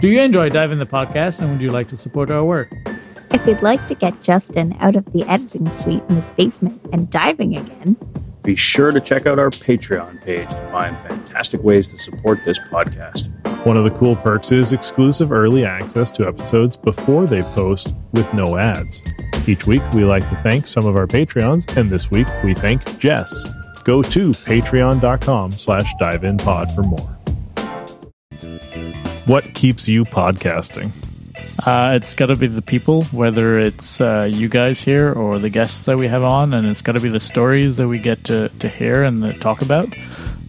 Do you enjoy Dive in the podcast and would you like to support our work? If you'd like to get Justin out of the editing suite in his basement and diving again, be sure to check out our Patreon page to find fantastic ways to support this podcast. One of the cool perks is exclusive early access to episodes before they post with no ads. Each week, we like to thank some of our Patreons, and this week we thank Jess. Go to patreon.com slash diveinpod for more. What keeps you podcasting? Uh, it's got to be the people, whether it's uh, you guys here or the guests that we have on, and it's got to be the stories that we get to, to hear and to talk about.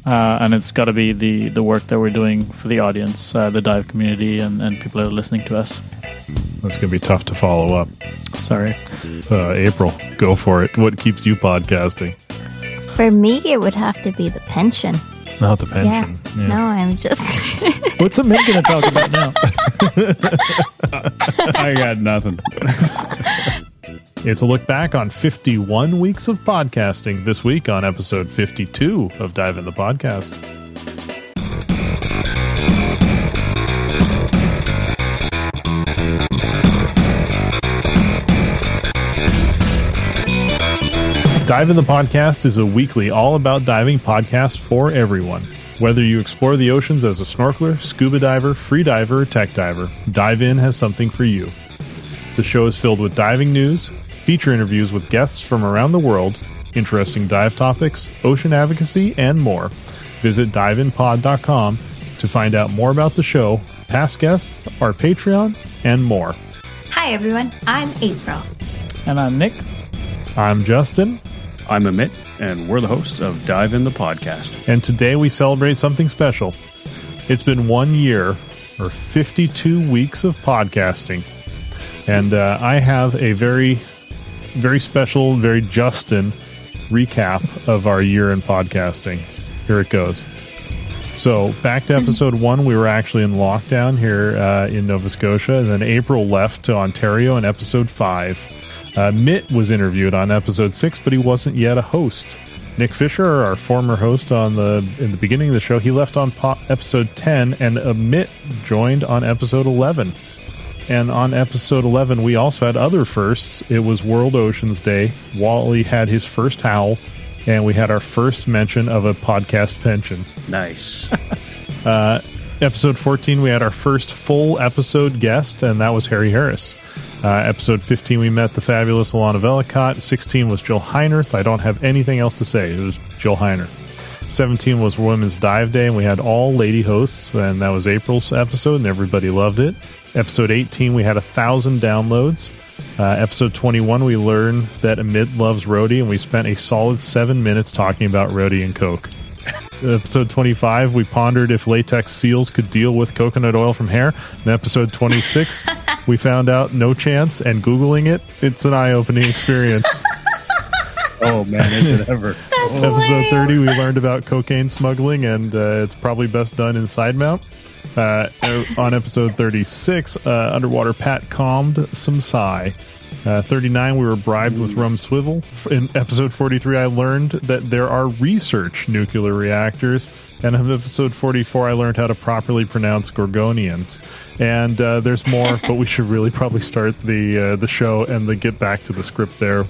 Uh, and it's got to be the, the work that we're doing for the audience, uh, the dive community, and, and people that are listening to us. That's going to be tough to follow up. Sorry. Uh, April, go for it. What keeps you podcasting? for me, it would have to be the pension. Not the pension. Yeah. yeah. No, I'm just. What's a man going to talk about now? I got nothing. It's a look back on 51 weeks of podcasting this week on episode 52 of Dive in the Podcast. Dive in the Podcast is a weekly all about diving podcast for everyone. Whether you explore the oceans as a snorkeler, scuba diver, free diver, or tech diver, Dive In has something for you. The show is filled with diving news, feature interviews with guests from around the world, interesting dive topics, ocean advocacy, and more. Visit diveinpod.com to find out more about the show, past guests, our Patreon, and more. Hi, everyone. I'm April. And I'm Nick. I'm Justin. I'm Amit, and we're the hosts of Dive in the Podcast. And today we celebrate something special. It's been one year or 52 weeks of podcasting. And uh, I have a very, very special, very Justin recap of our year in podcasting. Here it goes. So, back to episode one, we were actually in lockdown here uh, in Nova Scotia. And then April left to Ontario in episode five. Uh, Mitt was interviewed on episode six, but he wasn't yet a host. Nick Fisher, our former host on the in the beginning of the show, he left on po- episode ten, and uh, Mitt joined on episode eleven. And on episode eleven, we also had other firsts. It was World Oceans Day. Wally had his first howl, and we had our first mention of a podcast pension. Nice. uh, episode fourteen, we had our first full episode guest, and that was Harry Harris. Uh, episode 15, we met the fabulous Alana Vellicott. 16 was Jill Heinerth. I don't have anything else to say. It was Jill Heinerth. 17 was Women's Dive Day, and we had all lady hosts, and that was April's episode, and everybody loved it. Episode 18, we had a thousand downloads. Uh, episode 21, we learned that Amit loves Rhody, and we spent a solid seven minutes talking about Rhody and Coke episode 25, we pondered if latex seals could deal with coconut oil from hair. In episode 26, we found out no chance, and Googling it, it's an eye opening experience. oh, man, is it ever? episode 30, we learned about cocaine smuggling, and uh, it's probably best done in side mount. Uh, on episode 36, uh, Underwater Pat calmed some sigh. Uh, 39, we were bribed with rum swizzle. In episode 43, I learned that there are research nuclear reactors. And in episode 44, I learned how to properly pronounce Gorgonians. And uh, there's more, but we should really probably start the uh, the show and then get back to the script there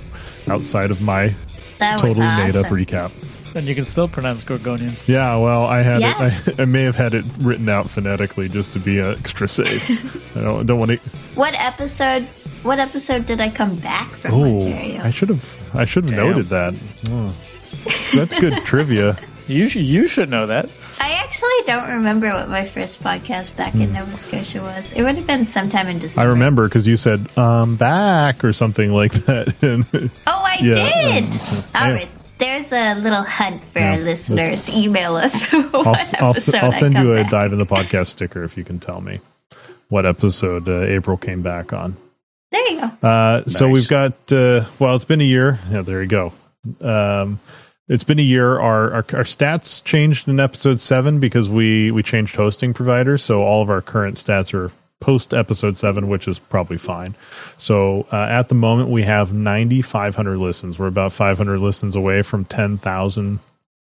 outside of my totally awesome. made up recap. And you can still pronounce Gorgonians. Yeah, well, I had yes. it. I, I, may have had it written out phonetically just to be extra safe. I don't, don't want to. What episode? What episode did I come back from oh, Ontario? I should have. I should have noted that. Oh. That's good trivia. You should. You should know that. I actually don't remember what my first podcast back in hmm. Nova Scotia was. It would have been sometime in December. I remember because you said "um back" or something like that. oh, I yeah, did. Um, All right there's a little hunt for yeah, our listeners. Email us. I'll, I'll, I'll, send you a back. dive in the podcast sticker if you can tell me what episode uh, April came back on. There you go. Uh, nice. So we've got, uh, well, it's been a year. Yeah, there you go. Um, it's been a year. Our, our, our stats changed in episode seven because we we changed hosting providers. So all of our current stats are post episode seven, which is probably fine. So uh, at the moment, we have 9,500 listens. We're about 500 listens away from 10,000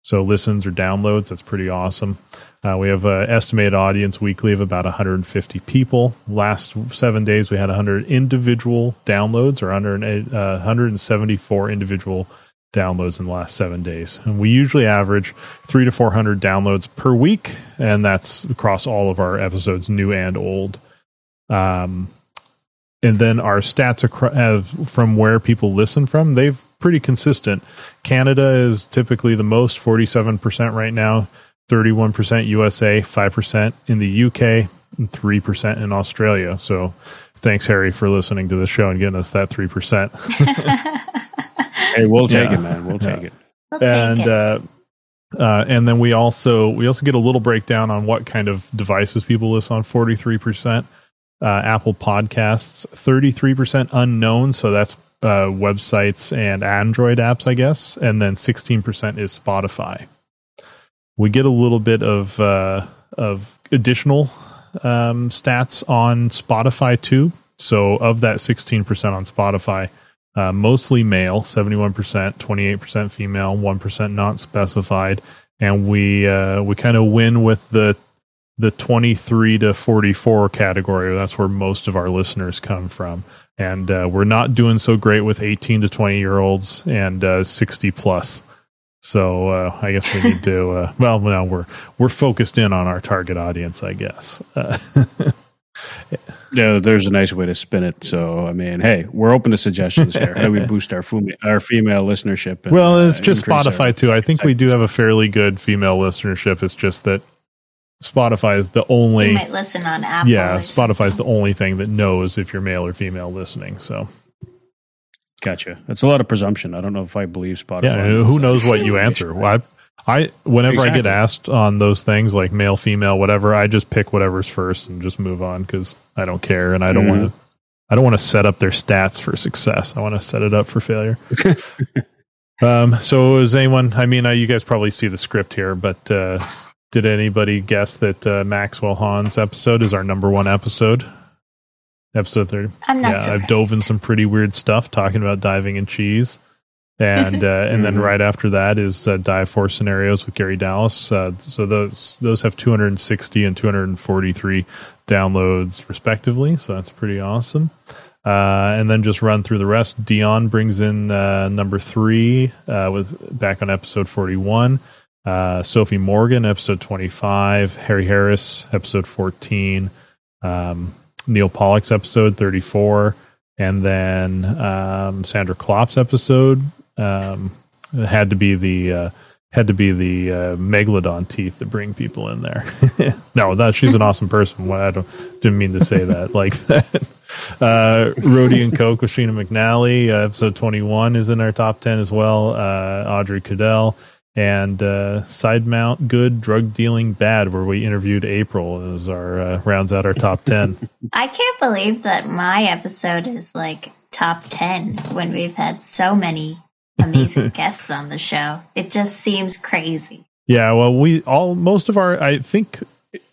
So listens or downloads, that's pretty awesome. Uh, we have an estimated audience weekly of about 150 people. Last seven days, we had 100 individual downloads or under uh, 174 individual downloads in the last seven days. And we usually average three to 400 downloads per week, and that's across all of our episodes, new and old. Um, and then our stats acro- have from where people listen from, they've pretty consistent. Canada is typically the most, 47% right now, 31% USA, 5% in the UK, and 3% in Australia. So thanks, Harry, for listening to the show and getting us that 3%. hey, we'll take Yeah. it, man. We'll take Yeah. it. We'll take and it. uh, uh, and then we also we also get a little breakdown on what kind of devices people listen on. Forty three percent uh, Apple Podcasts, thirty three percent unknown. So that's uh, websites and Android apps, I guess, and then sixteen percent is Spotify. We get a little bit of uh, of additional um, stats on Spotify too. So of that sixteen percent on Spotify, uh, mostly male, 71%, 28% female, 1% not specified. And we uh, we kind of win with the the 23 to 44 category. That's where most of our listeners come from. And uh, we're not doing so great with 18 to 20 year olds and uh, 60 plus. So uh, I guess we need to. Uh, well, now we're we're focused in on our target audience, I guess. Uh, Yeah, there's a nice way to spin it. So, I mean, hey, we're open to suggestions here. How do we boost our fumi- our female listenership? and, Well, uh, it's just Spotify our- too. I think we do have a fairly good female listenership. It's just that Spotify is the you only might listen on Apple. yeah, or Spotify is the only thing that knows if you're male or female listening. So Gotcha. That's a lot of presumption. I don't know if I believe Spotify. yeah, who knows what you answer? Well, I, I whenever I get asked on those things like male, female, whatever, I just pick whatever's first and just move on because I don't care and I don't Mhm. want to. I don't want to set up their stats for success. I want to set it up for failure. um, so, is anyone? I mean, uh, you guys probably see the script here, but uh, did anybody guess that uh, Maxwell Hahn's episode is our number one episode? Episode thirty. I'm not yeah, surprised. I've dove in some pretty weird stuff talking about diving in cheese. And uh, and then Mhm. right after that is uh, dive four scenarios with Gary Dallas. Uh, so those those have 260 and 243 downloads respectively. So that's pretty awesome. Uh, and then just run through the rest. Dion brings in uh, number three uh, with back on episode 41. Uh, Sophie Morgan, episode 25. Harry Harris, episode 14. Um, Neal Pollock's episode 34. And then um, Sandra Klopp's episode um, had to be the uh, had to be the uh, megalodon teeth that bring people in there. no, that she's an awesome person. I don't didn't mean to say that like that. Uh, and Coke with Sheena McNally, uh, episode twenty one is in our top ten as well. Uh, Audrey Cadell and uh, Side Mount Good Drug Dealing Bad, where we interviewed April as our uh, rounds out our top ten. I can't believe that my episode is like top 10 when we've had so many amazing guests on the show. It just seems crazy. Yeah, well, we all most of our I think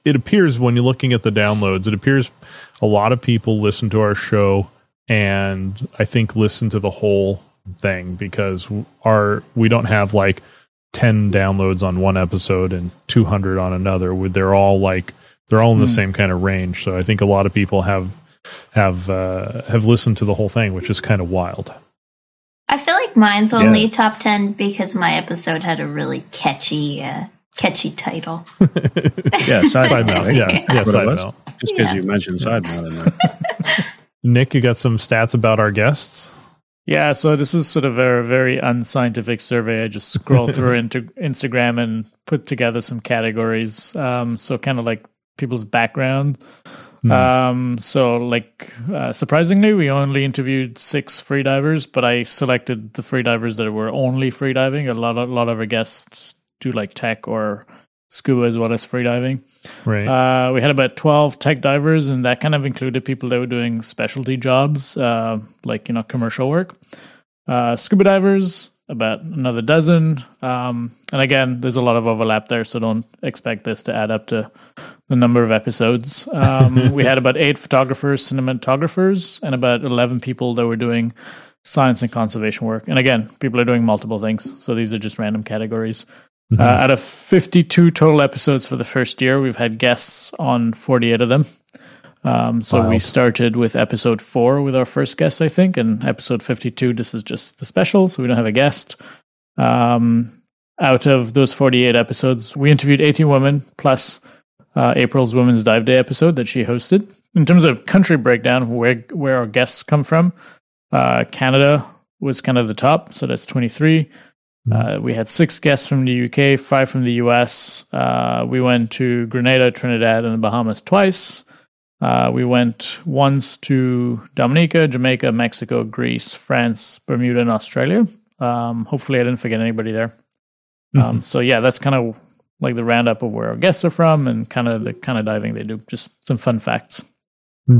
it appears when you're looking at the downloads, it appears a lot of people listen to our show and I think listen to the whole thing because our we don't have like 10 downloads on one episode and 200 on another. With They're all like they're all in the Hmm. same kind of range. So I think a lot of people have have uh, have listened to the whole thing, which is kind of wild. I feel like mine's only top 10 because my episode had a really catchy, uh, catchy title. Yeah, side, Side note. note, yeah, yeah, side was? note. Just because Yeah. you mentioned side note. Nick, you got some stats about our guests? Yeah, so this is sort of a very unscientific survey. I just scrolled through into Instagram and put together some categories. Um, so kind of like people's background. Hmm. Um, so like uh, surprisingly, we only interviewed six freedivers, but I selected the freedivers that were only freediving. A lot, a lot of our guests do like tech or scuba as well as freediving. Right. Uh, we had about 12 tech divers, and that kind of included people that were doing specialty jobs, uh, like, you know, commercial work. Uh, scuba divers, about another dozen. Um, and again, there's a lot of overlap there, so don't expect this to add up to the number of episodes. Um, we had about eight photographers, cinematographers, and about 11 people that were doing science and conservation work. And again, people are doing multiple things, so these are just random categories. Uh, out of 52 total episodes for the first year, we've had guests on 48 of them. Um, so Wow. we started with episode four with our first guest, I think, and episode 52, this is just the special, so we don't have a guest. Um, out of those 48 episodes, we interviewed 18 women plus uh, April's Women's Dive Day episode that she hosted. In terms of country breakdown, where where our guests come from, uh, Canada was kind of the top, so that's 23. Uh, we had six guests from the UK, five from the US. Uh, we went to Grenada, Trinidad, and the Bahamas twice. Uh, we went once to Dominica, Jamaica, Mexico, Greece, France, Bermuda, and Australia. Um, hopefully, I didn't forget anybody there. Um, so yeah, that's kind of like the roundup of where our guests are from and kind of the kind of diving they do. Just some fun facts.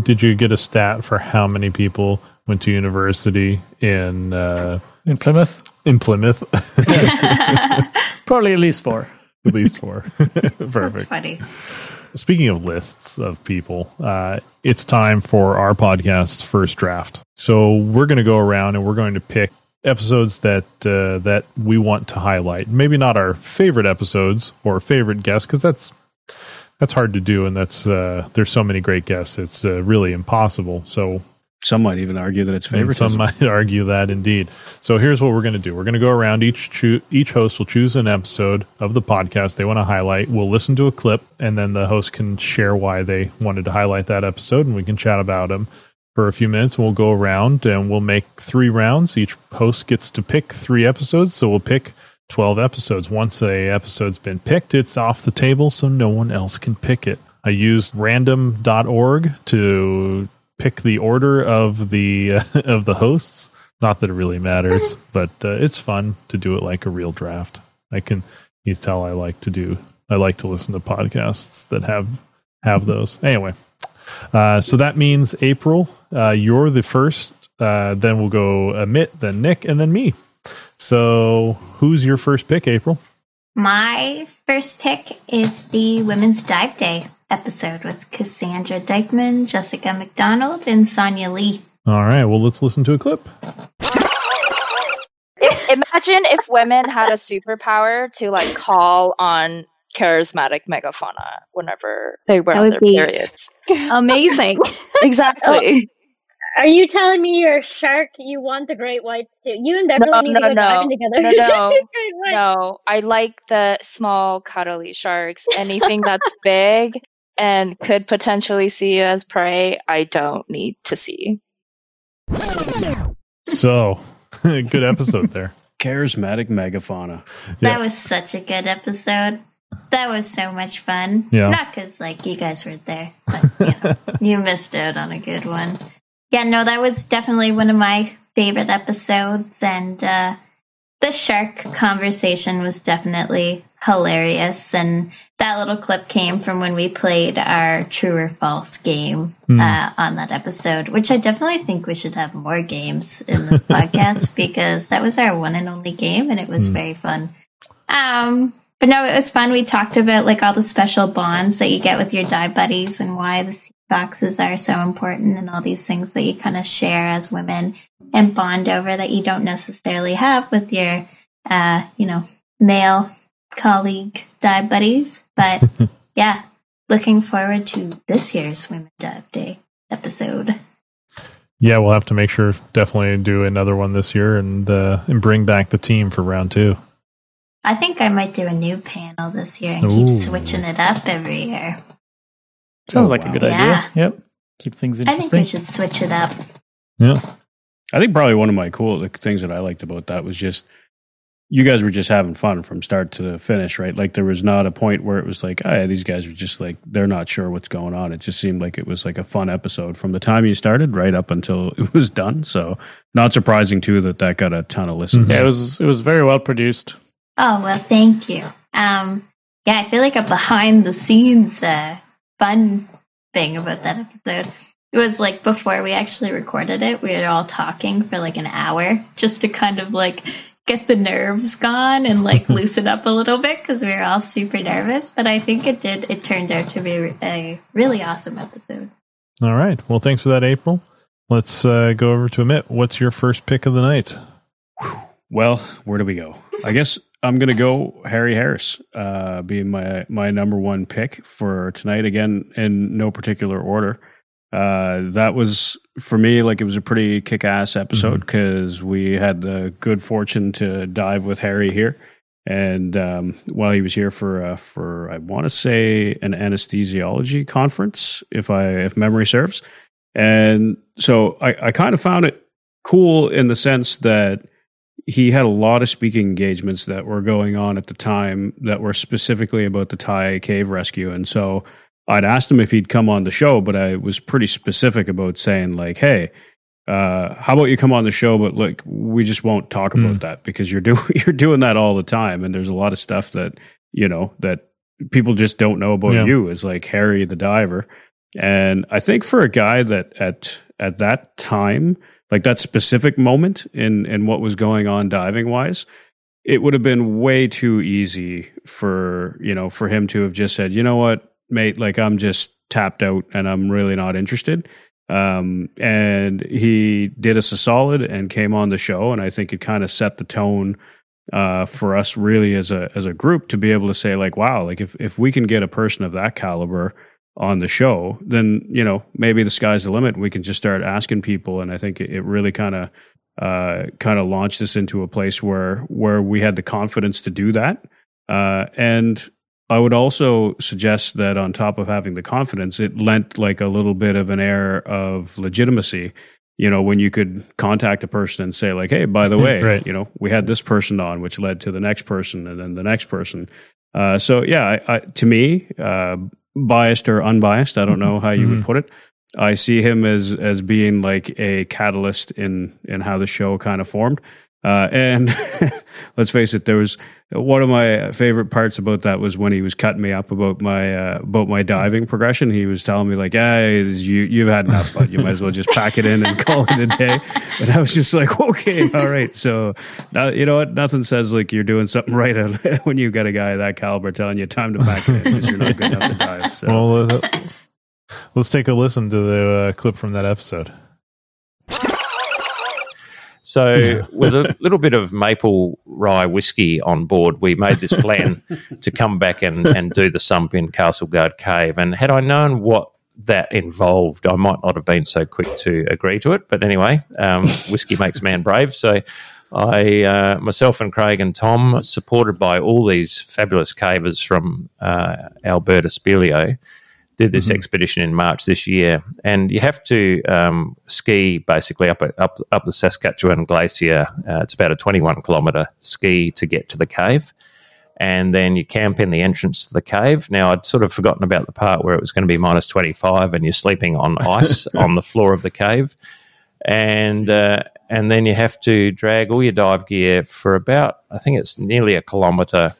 Did you get a stat for how many people went to university in uh, In Plymouth, in Plymouth? probably at least four. At least four. That's Perfect. funny. Speaking of lists of people, uh, it's time for our podcast's first draft. So we're going to go around and we're going to pick episodes that uh, that we want to highlight. Maybe not our favorite episodes or favorite guests, because that's that's hard to do, and that's uh, there's so many great guests. It's uh, really impossible. So Some might even argue that it's and favoritism. Some might argue that indeed. So here's what we're going to do. We're going to go around each choo- each host will choose an episode of the podcast they want to highlight. We'll listen to a clip and then the host can share why they wanted to highlight that episode and we can chat about them for a few minutes. We'll go around and we'll make 3 rounds. Each host gets to pick 3 episodes, so we'll pick 12 episodes. Once a episode's been picked, it's off the table so no one else can pick it. I used random.org to pick the order of the of the hosts. Not that it really matters, but uh, it's fun to do it like a real draft. I can you tell I like to do I like to listen to podcasts that have have those. Anyway, uh, so that means April, uh, you're the first. Uh, then we'll go Amit, then Nick, and then me. So who's your first pick, April? My first pick is the Women's Dive Day episode with Cassandra Dykeman, Jessica McDonald, and Sonia Lee. All right, well let's listen to a clip. If, imagine if women had a superpower to like call on charismatic megafauna whenever they were on their periods. Amazing. Exactly. Oh. Are you telling me you're a shark? You want the great white too? You and Beverly No, need no, to go no. diving together. No, no. No, I like the small, cuddly sharks. Anything that's big and could potentially see you as prey, I don't need to see. So good episode there. Charismatic megafauna. That Yeah. was such a good episode. That was so much fun. Yeah. Not because like you guys weren't there, but you know, you missed out on a good one. Yeah, no, that was definitely one of my favorite episodes, and uh, the shark conversation was definitely hilarious. And that little clip came from when we played our true or false game Hmm. uh, on that episode, which I definitely think we should have more games in this podcast because that was our one and only game, and it was Hmm. very fun. Um, but no, it was fun. We talked about like all the special bonds that you get with your dive buddies and why the boxes are so important and all these things that you kind of share as women and bond over that you don't necessarily have with your, uh, you know, male colleague dive buddies. But yeah, looking forward to this year's Women Dive Day episode. Yeah, we'll have to make sure definitely do another one this year and uh, and bring back the team for round two. I think I might do a new panel this year and keep switching it up every year. Sounds Oh, like a good Yeah. idea. Yep. Keep things interesting. I think interesting. we should switch it up. Yeah. I think probably one of my cool the things that I liked about that was just you guys were just having fun from start to finish, right? Like there was not a point where it was like, oh yeah, these guys are just like they're not sure what's going on. It just seemed like it was like a fun episode from the time you started right up until it was done. So not surprising too that that got a ton of listens. yeah, it was it was very well produced. Oh well, thank you. Um, yeah, I feel like a behind the scenes uh, fun thing about that episode. It was like before we actually recorded it, we were all talking for like an hour just to kind of like get the nerves gone and like loosen up a little bit because we were all super nervous. But I think it did. It turned out to be a really awesome episode. All right. Well, thanks for that, April. Let's uh, go over to Amit. What's your first pick of the night? Well, where do we go? I guess I'm gonna go Harry Harris, uh, being my my number one pick for tonight. Again, in no particular order. Uh, that was for me like it was a pretty kick ass episode because we had the good fortune to dive with Harry here, and um, while he was here for uh, for I want to say an anesthesiology conference, if I if memory serves, and so I, I kind of found it cool in the sense that he had a lot of speaking engagements that were going on at the time that were specifically about the Thai cave rescue. And so I'd asked him if he'd come on the show, but I was pretty specific about saying, like, hey, uh, how about you come on the show, but like we just won't talk about Mm. that because you're doing you're doing that all the time, and there's a lot of stuff that you know that people just don't know about Yeah. you is like Harry the diver. And I think for a guy that at at that time, like that specific moment in in what was going on diving wise, it would have been way too easy for you know for him to have just said, you know what, mate, like I'm just tapped out and I'm really not interested. Um, and he did us a solid and came on the show, and I think it kind of set the tone uh, for us really as a as a group to be able to say like, wow, like if if we can get a person of that caliber on the show, then you know maybe the sky's the limit. We can just start asking people, and I think it, really kind of uh, kind of launched us into a place where where we had the confidence to do that. Uh, and I would also suggest that on top of having the confidence, it lent like a little bit of an air of legitimacy. You know, when you could contact a person and say like, "Hey, by the way, Right. you know, we had this person on, which led to the next person, and then the next person." Uh, so yeah, I, I, to me, uh, biased or unbiased, I don't know how you would put it. I see him as as being like a catalyst in in how the show kind of formed. Uh, and let's face it, there was one of my favorite parts about that was when he was cutting me up about my uh, about my diving progression. He was telling me like, "Yeah, you you've had enough, but you might as well just pack it in and call it a day." And I was just like, "Okay, all right." So you know what? Nothing says like you're doing something right when you got a guy that caliber telling you time to pack it in because you're not good enough to dive. So. Well, let's take a listen to the uh, clip from that episode. So, with a little bit of maple rye whiskey on board, we made this plan to come back and, and do the sump in Castleguard Cave. And had I known what that involved, I might not have been so quick to agree to it. But anyway, um, whiskey makes man brave. So, I, uh, myself and Craig and Tom, supported by all these fabulous cavers from uh, Alberta Speleo, did this expedition in March this year, and you have to um, ski basically up up up the Saskatchewan Glacier. Uh, it's about a 21 kilometer ski to get to the cave, and then you camp in the entrance to the cave. Now I'd sort of forgotten about the part where it was going to be minus 25, and you're sleeping on ice on the floor of the cave, and uh, and then you have to drag all your dive gear for about I think it's nearly a kilometer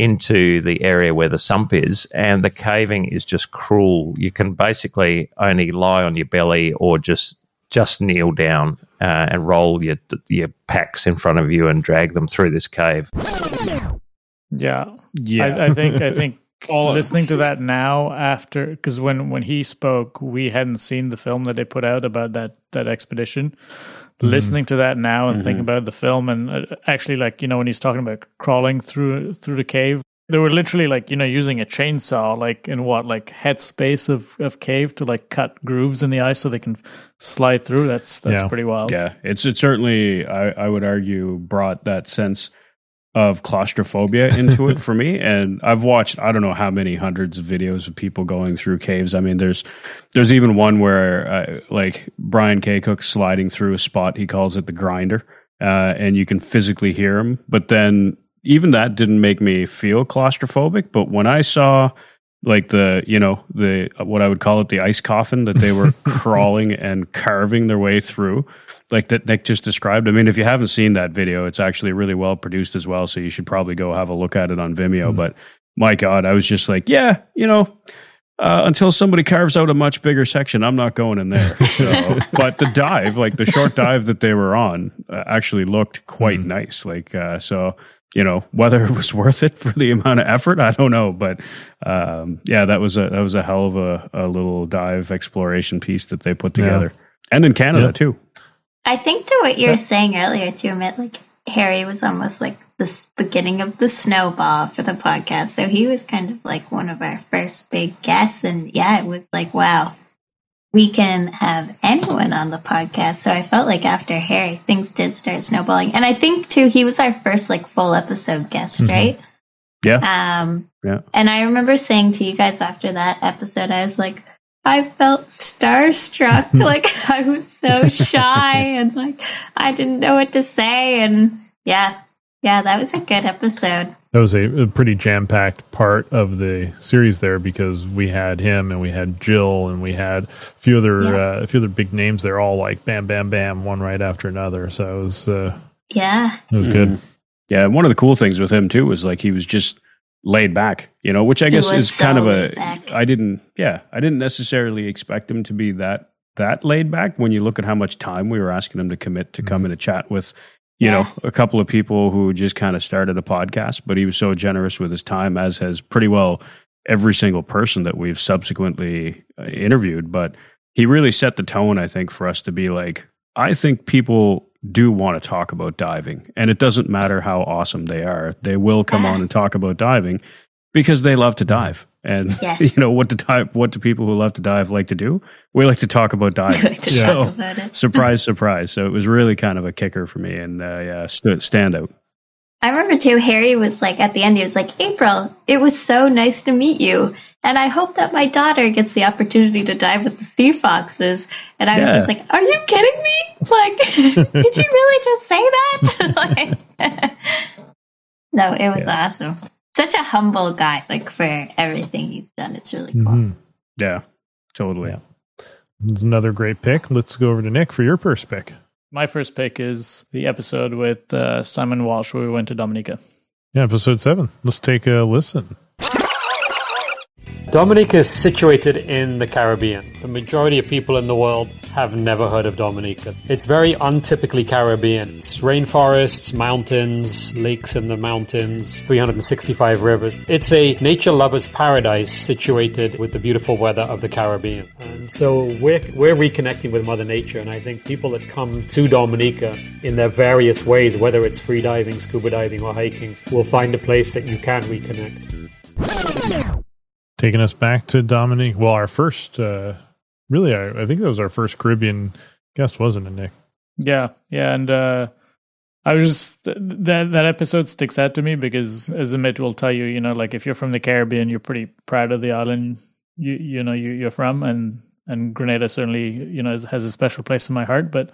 into the area where the sump is, and the caving is just cruel. You can basically only lie on your belly or just just kneel down uh, and roll your your packs in front of you and drag them through this cave. Yeah, yeah, I, I think I think All- listening to that now after because when when he spoke, we hadn't seen the film that they put out about that that expedition. Listening to that now and thinking about the film and uh, actually like you know when he's talking about crawling through through the cave, they were literally like you know using a chainsaw like in what like head space of of cave to like cut grooves in the ice so they can slide through. That's that's Yeah. pretty wild. Yeah, it's it certainly I, I would argue brought that sense of claustrophobia into it for me. And I've watched I don't know how many hundreds of videos of people going through caves. I mean, there's there's even one where uh, like Brian Kakuk sliding through a spot. He calls it the grinder, uh, and you can physically hear him. But then even that didn't make me feel claustrophobic. But when I saw like the you know the what I would call it the ice coffin that they were crawling and carving their way through like that Nick just described. I mean, if you haven't seen that video, it's actually really well produced as well. So you should probably go have a look at it on Vimeo. But my God, I was just like, yeah, you know, uh, until somebody carves out a much bigger section, I'm not going in there. So, but the dive, like the short dive that they were on, uh, actually looked quite nice. Like, uh, so you know whether it was worth it for the amount of effort, I don't know. But um, yeah, that was a that was a hell of a, a little dive exploration piece that they put Yeah. together, and in Canada Yeah. too. I think to what you were saying earlier too, Mitt, like Harry was almost like the beginning of the snowball for the podcast. So he was kind of like one of our first big guests. And yeah, it was like, wow, we can have anyone on the podcast. So I felt like after Harry, things did start snowballing. And I think too, he was our first like full episode guest, Mhm. right? Yeah. Um, Yeah. And I remember saying to you guys after that episode, I was like, I felt starstruck. like I was so shy and like I didn't know what to say. And yeah, yeah, that was a good episode. That was a, a pretty jam packed part of the series there because we had him and we had Jill and we had a few other Yeah. uh, a few other big names. They're all like bam, bam, bam, one right after another. So it was uh, Yeah. it was good. Yeah, one of the cool things with him too was like he was just laid back, you know, which I He guess was is kind of laid a. back. I didn't, yeah, I didn't necessarily expect him to be that that laid back. When you look at how much time we were asking him to commit to come in a chat with, you Yeah. know, a couple of people who just kind of started a podcast, but he was so generous with his time, as has pretty well every single person that we've subsequently uh, interviewed. But he really set the tone, I think, for us to be like, I think people do want to talk about diving, and it doesn't matter how awesome they are; they will come on and talk about diving because they love to dive. And Yes. you know what do dive? What do people who love to dive like to do? We like to talk about diving. Yeah. talk so about surprise, surprise. So it was really kind of a kicker for me, and uh, yeah, st- stand out. I remember too, Harry was like, at the end, he was like, April, it was so nice to meet you. And I hope that my daughter gets the opportunity to dive with the sea foxes. And I was just like, are you kidding me? Like, did you really just say that? like, no, it was awesome. Such a humble guy, like, for everything he's done. It's really cool. Mhm. Yeah, totally. Yeah. It's another great pick. Let's go over to Nick for your first pick. My first pick is the episode with uh, Simon Walsh where we went to Dominica. Yeah, episode seven. Let's take a listen. Dominica is situated in the Caribbean. The majority of people in the world have never heard of Dominica. It's very untypically Caribbean. It's rainforests, mountains, lakes in the mountains, 365 rivers. It's a nature lover's paradise situated with the beautiful weather of the Caribbean. And so we're, we're reconnecting with Mother Nature. And I think people that come to Dominica in their various ways, whether it's free diving, scuba diving, or hiking, will find a place that you can reconnect. Taking us back to Dominique. Well, our first, uh, really, I, I think that was our first Caribbean guest, wasn't it, Nick? Yeah, yeah, and uh, I was just th- that that episode sticks out to me because, as Amit will tell you, you know, like if you're from the Caribbean, you're pretty proud of the island you you know you, you're from, and and Grenada certainly you know has, has a special place in my heart. But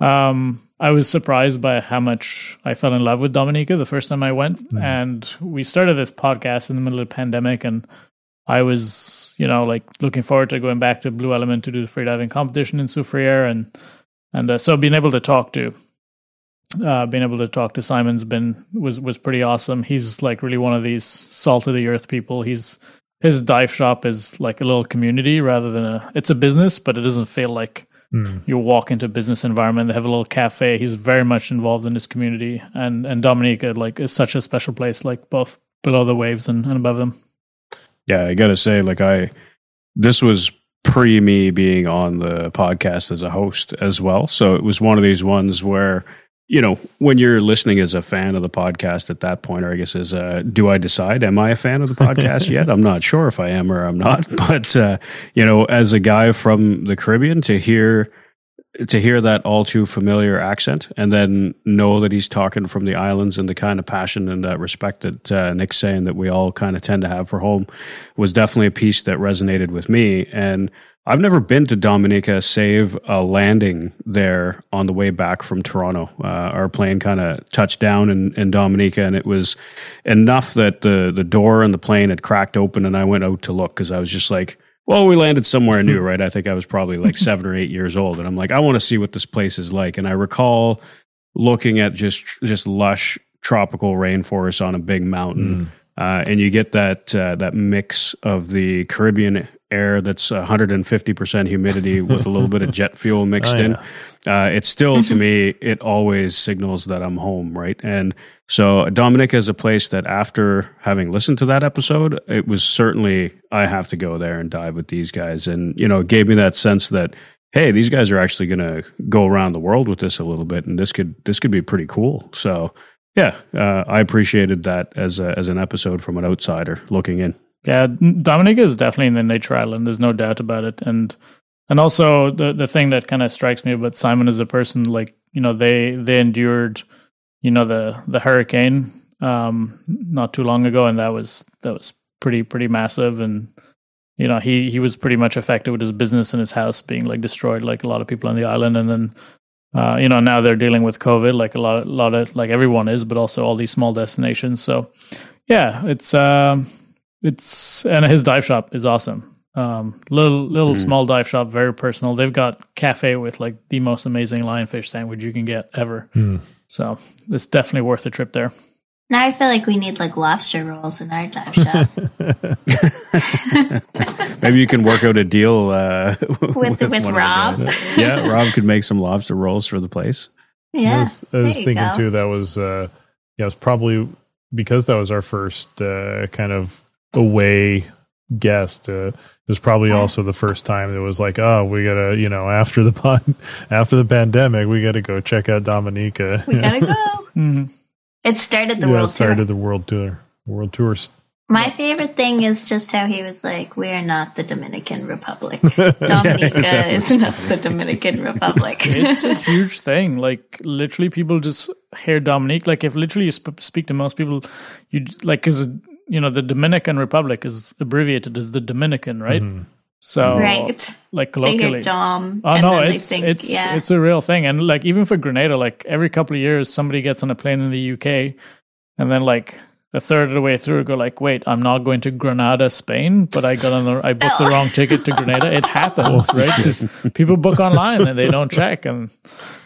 um, I was surprised by how much I fell in love with Dominica the first time I went, and we started this podcast in the middle of the pandemic, and I was, you know, like looking forward to going back to Blue Element to do the freediving competition in Soufriere, and and uh, so being able to talk to, uh, being able to talk to Simon's been was was pretty awesome. He's like really one of these salt of the earth people. He's his dive shop is like a little community rather than a. It's a business, but it doesn't feel like Mm. you walk into a business environment. They have a little cafe. He's very much involved in this community, and and Dominica like is such a special place, like both below the waves and, and above them. Yeah, I gotta say, like I, this was pre me being on the podcast as a host as well. So it was one of these ones where, you know, when you're listening as a fan of the podcast at that point, or I guess as a, do I decide, am I a fan of the podcast yet? I'm not sure if I am or I'm not, but, uh, you know, as a guy from the Caribbean to hear, to hear that all too familiar accent and then know that he's talking from the islands and the kind of passion and that respect that uh, Nick's saying that we all kind of tend to have for home was definitely a piece that resonated with me. And I've never been to Dominica save a landing there on the way back from Toronto. Uh, our plane kind of touched down in, in Dominica and it was enough that the, the door in the plane had cracked open and I went out to look because I was just like, well, we landed somewhere new, right? I think I was probably like seven or eight years old, and I'm like, I want to see what this place is like. And I recall looking at just just lush tropical rainforest on a big mountain, uh, and you get that uh, that mix of the Caribbean air that's 150 percent humidity with a little bit of jet fuel mixed Oh, in. Yeah. Uh, it's still to me, it always signals that I'm home, right? And so Dominica is a place that after having listened to that episode, it was certainly I have to go there and dive with these guys, and you know, it gave me that sense that hey, these guys are actually going to go around the world with this a little bit, and this could this could be pretty cool. So yeah, uh, I appreciated that as a, as an episode from an outsider looking in. Yeah, Dominica is definitely in the nature island. There's no doubt about it. And and also the the thing that kind of strikes me about Simon as a person, like you know, they they endured, you know, the the hurricane um, not too long ago, and that was that was pretty pretty massive. And you know, he he was pretty much affected with his business and his house being like destroyed, like a lot of people on the island. And then uh, you know, now they're dealing with COVID, like a lot, a lot of like everyone is, but also all these small destinations. So, yeah, it's um, it's and his dive shop is awesome. Um, little little Mm. small dive shop, very personal. They've got cafe with like the most amazing lionfish sandwich you can get ever. Hmm. So it's definitely worth a trip there. Now I feel like we need like lobster rolls in our dive shop Maybe you can work out a deal uh, with with, one of the- Rob. yeah, Rob could make some lobster rolls for the place. I yeah, was, I was thinking go. too that was uh yeah, it was probably because that was our first uh kind of away guest. Uh, it was probably also the first time it was like, oh, we gotta, you know, after the pod, after the pandemic, we gotta go check out Dominica. we gotta go. Mhm. It started the yeah, world it started tour. the world tour. World tours. My favorite thing is just how he was like, "We are not the Dominican Republic. Dominica is not the Dominican Republic." It's a huge thing. Like literally, people just hear Dominique. Like if literally you sp- speak to most people, you like because you know the Dominican Republic is abbreviated as the Dominican, right? Mhm. So right? like They colloquially. hear Dom. Oh no, it's think, it's yeah. it's a real thing, and like even for Grenada, like every couple of years, somebody gets on a plane in the UK, and then like a third of the way through, go like, wait, I'm not going to Granada, Spain, but I got on the I booked the Oh. wrong ticket to Grenada. It happens, right? Because people book online and they don't check, and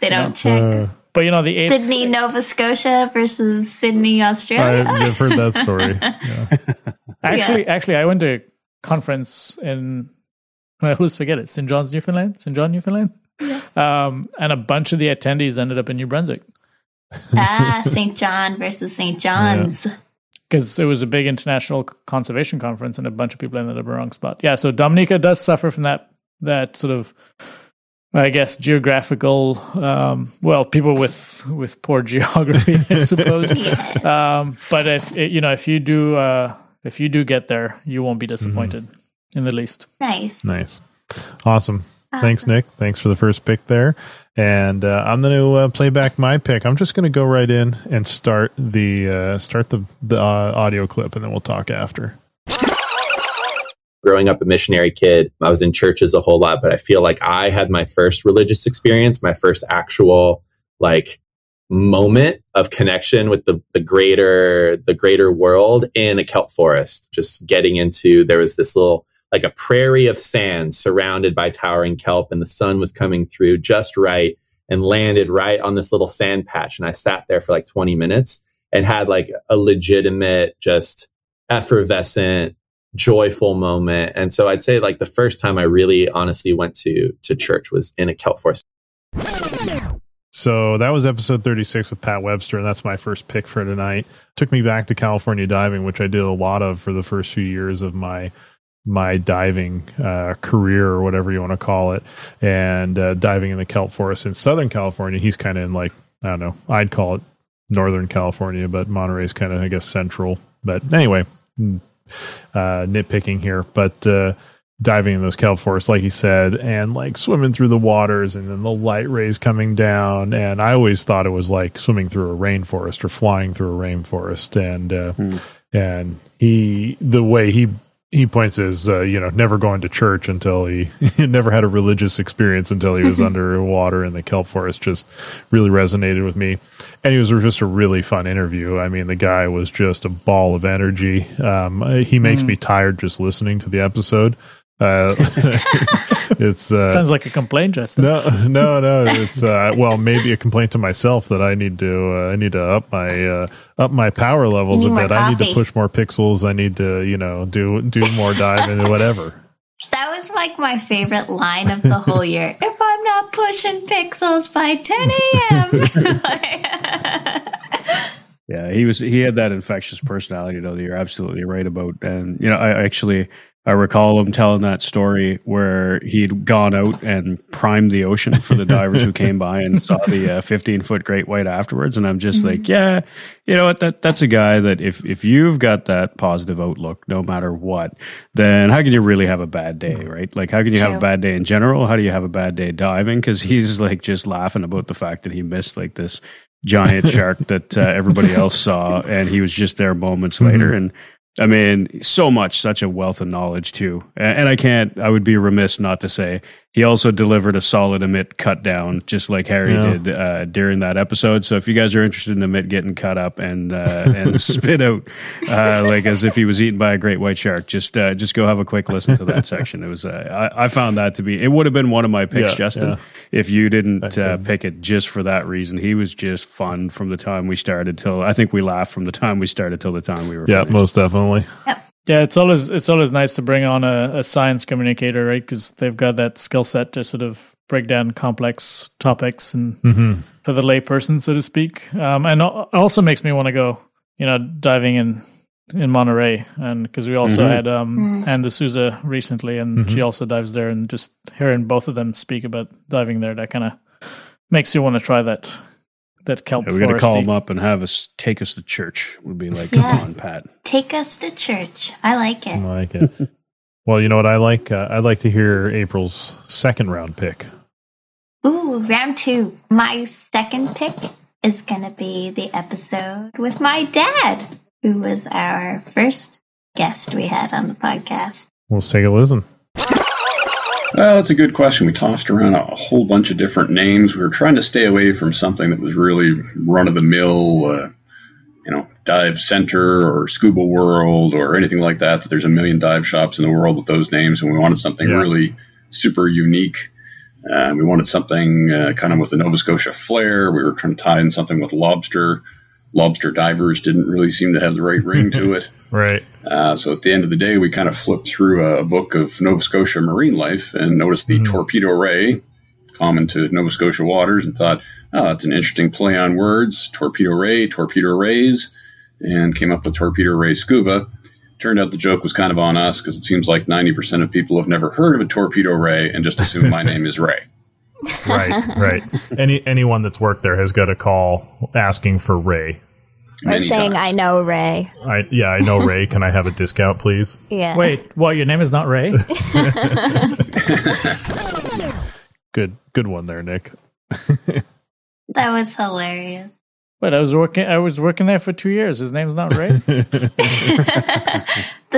they don't check. Uh, but you know the eighth, Sydney, Nova Scotia versus Sydney, Australia. I, I've heard that story. Yeah. Actually, actually, I went to a conference in I always forget it. St. John's, Newfoundland. St. John, Newfoundland. Um, and a bunch of the attendees ended up in New Brunswick ah, St. John versus St. John's. because it was a big international conservation conference, and a bunch of people ended up in the wrong spot. Yeah, so Dominica does suffer from that that sort of, I guess, geographical. Um, well, people with with poor geography, I suppose. um, but if you know, if you do, uh, if you do get there, you won't be disappointed in the least. Nice. Nice. Awesome. Thanks, Nick. Thanks for the first pick there. And uh, I'm going to uh, play back my pick. I'm just going to go right in and start the uh, start the the uh, audio clip, and then we'll talk after. Growing up a missionary kid, I was in churches a whole lot, but I feel like I had my first religious experience, my first actual like moment of connection with the the greater the greater world in a kelp forest. Just getting into there was this little like a prairie of sand surrounded by towering kelp and the sun was coming through just right and landed right on this little sand patch and I sat there for like 20 minutes and had like a legitimate just effervescent joyful moment. And so I'd say like the first time I really honestly went to to church was in a kelp forest. So that was episode 36 with Pat Webster, and that's my first pick for tonight. Took me back to California diving, which I did a lot of for the first few years of my my diving uh, career or whatever you want to call it, and uh, diving in the kelp forest in Southern California. He's kind of in like I don't know, I'd call it Northern California, but Monterey's kind of I guess central. But anyway, uh, nitpicking here, but. Uh, diving in those kelp forests, like he said, and like swimming through the waters and then the light rays coming down. And I always thought it was like swimming through a rainforest or flying through a rainforest. And, uh, Hmm. and he, the way he, he points is, uh, you know, never going to church until he, he never had a religious experience until he was underwater in the kelp forest just really resonated with me. And he was just a really fun interview. I mean, the guy was just a ball of energy. Um, he makes me tired just listening to the episode. Uh, it's uh, Sounds like a complaint, Justin. no, no, no. It's uh, well, maybe a complaint to myself that I need to uh, I need to up my uh, up my power levels a bit. more I need to push more pixels. I need to you know do do more diving and whatever. That was like my favorite line of the whole year. If I'm not pushing pixels by 10 a.m. Yeah, he was. He had that infectious personality, though. That you're absolutely right about. And you know, I actually I recall him telling that story where he'd gone out and primed the ocean for the divers who came by and saw the 15 uh, foot great white afterwards. And I'm just mm-hmm. like, yeah, you know what? That that's a guy that if if you've got that positive outlook, no matter what, then how can you really have a bad day, right? Like, how can you have a bad day in general? How do you have a bad day diving? Because he's like just laughing about the fact that he missed like this giant shark that uh, everybody else saw, and he was just there moments mm-hmm. later and I mean, so much, such a wealth of knowledge too. And I can't, I would be remiss not to say he also delivered a solid Amit cut down, just like Harry yeah. did uh, during that episode. So if you guys are interested in Amit getting cut up and uh, and spit out uh, like as if he was eaten by a great white shark, just uh, just go have a quick listen to that section. It was uh, I, I, found that to be it would have been one of my picks, yeah, Justin, yeah. if you didn't uh, pick it just for that reason. He was just fun from the time we started till I think we laughed from the time we started till the time we were. Yeah, finished. most definitely. Yep. Yeah, it's always it's always nice to bring on a, a science communicator, right? Because they've got that skill set to sort of break down complex topics and mm-hmm. for the layperson, so to speak. Um, and it also makes me want to go, you know, diving in in Monterey, and because we also mm-hmm. had um, mm-hmm. Anne D'Souza recently, and mm-hmm. she also dives there, and just hearing both of them speak about diving there, that kind of makes you want to try that that kelp. Yeah, we got to call him up and have us take us to church. Would be like, yeah. come on, Pat, take us to church. I like it. I like it. well, you know what I like? Uh, I'd like to hear April's second round pick. Ooh, round two. My second pick is going to be the episode with my dad, who was our first guest we had on the podcast. Let's take a listen. Well, that's a good question. We tossed around a whole bunch of different names. We were trying to stay away from something that was really run of the mill, uh, you know, dive center or scuba world or anything like that. That there's a million dive shops in the world with those names, and we wanted something yeah. really super unique. Uh, we wanted something uh, kind of with a Nova Scotia flair. We were trying to tie in something with lobster lobster divers didn't really seem to have the right ring to it. right. Uh, so at the end of the day, we kind of flipped through a book of Nova Scotia marine life and noticed the mm. torpedo ray, common to Nova Scotia waters, and thought, oh, that's an interesting play on words. Torpedo ray, torpedo rays, and came up with torpedo ray scuba. Turned out the joke was kind of on us because it seems like 90% of people have never heard of a torpedo ray and just assume my name is Ray. Right, right. Any anyone that's worked there has got a call asking for Ray. Or saying, times. "I know Ray." I yeah, I know Ray. Can I have a discount, please? Yeah. Wait, well, Your name is not Ray? good, good one there, Nick. that was hilarious. But I was working. I was working there for two years. His name's not Ray. the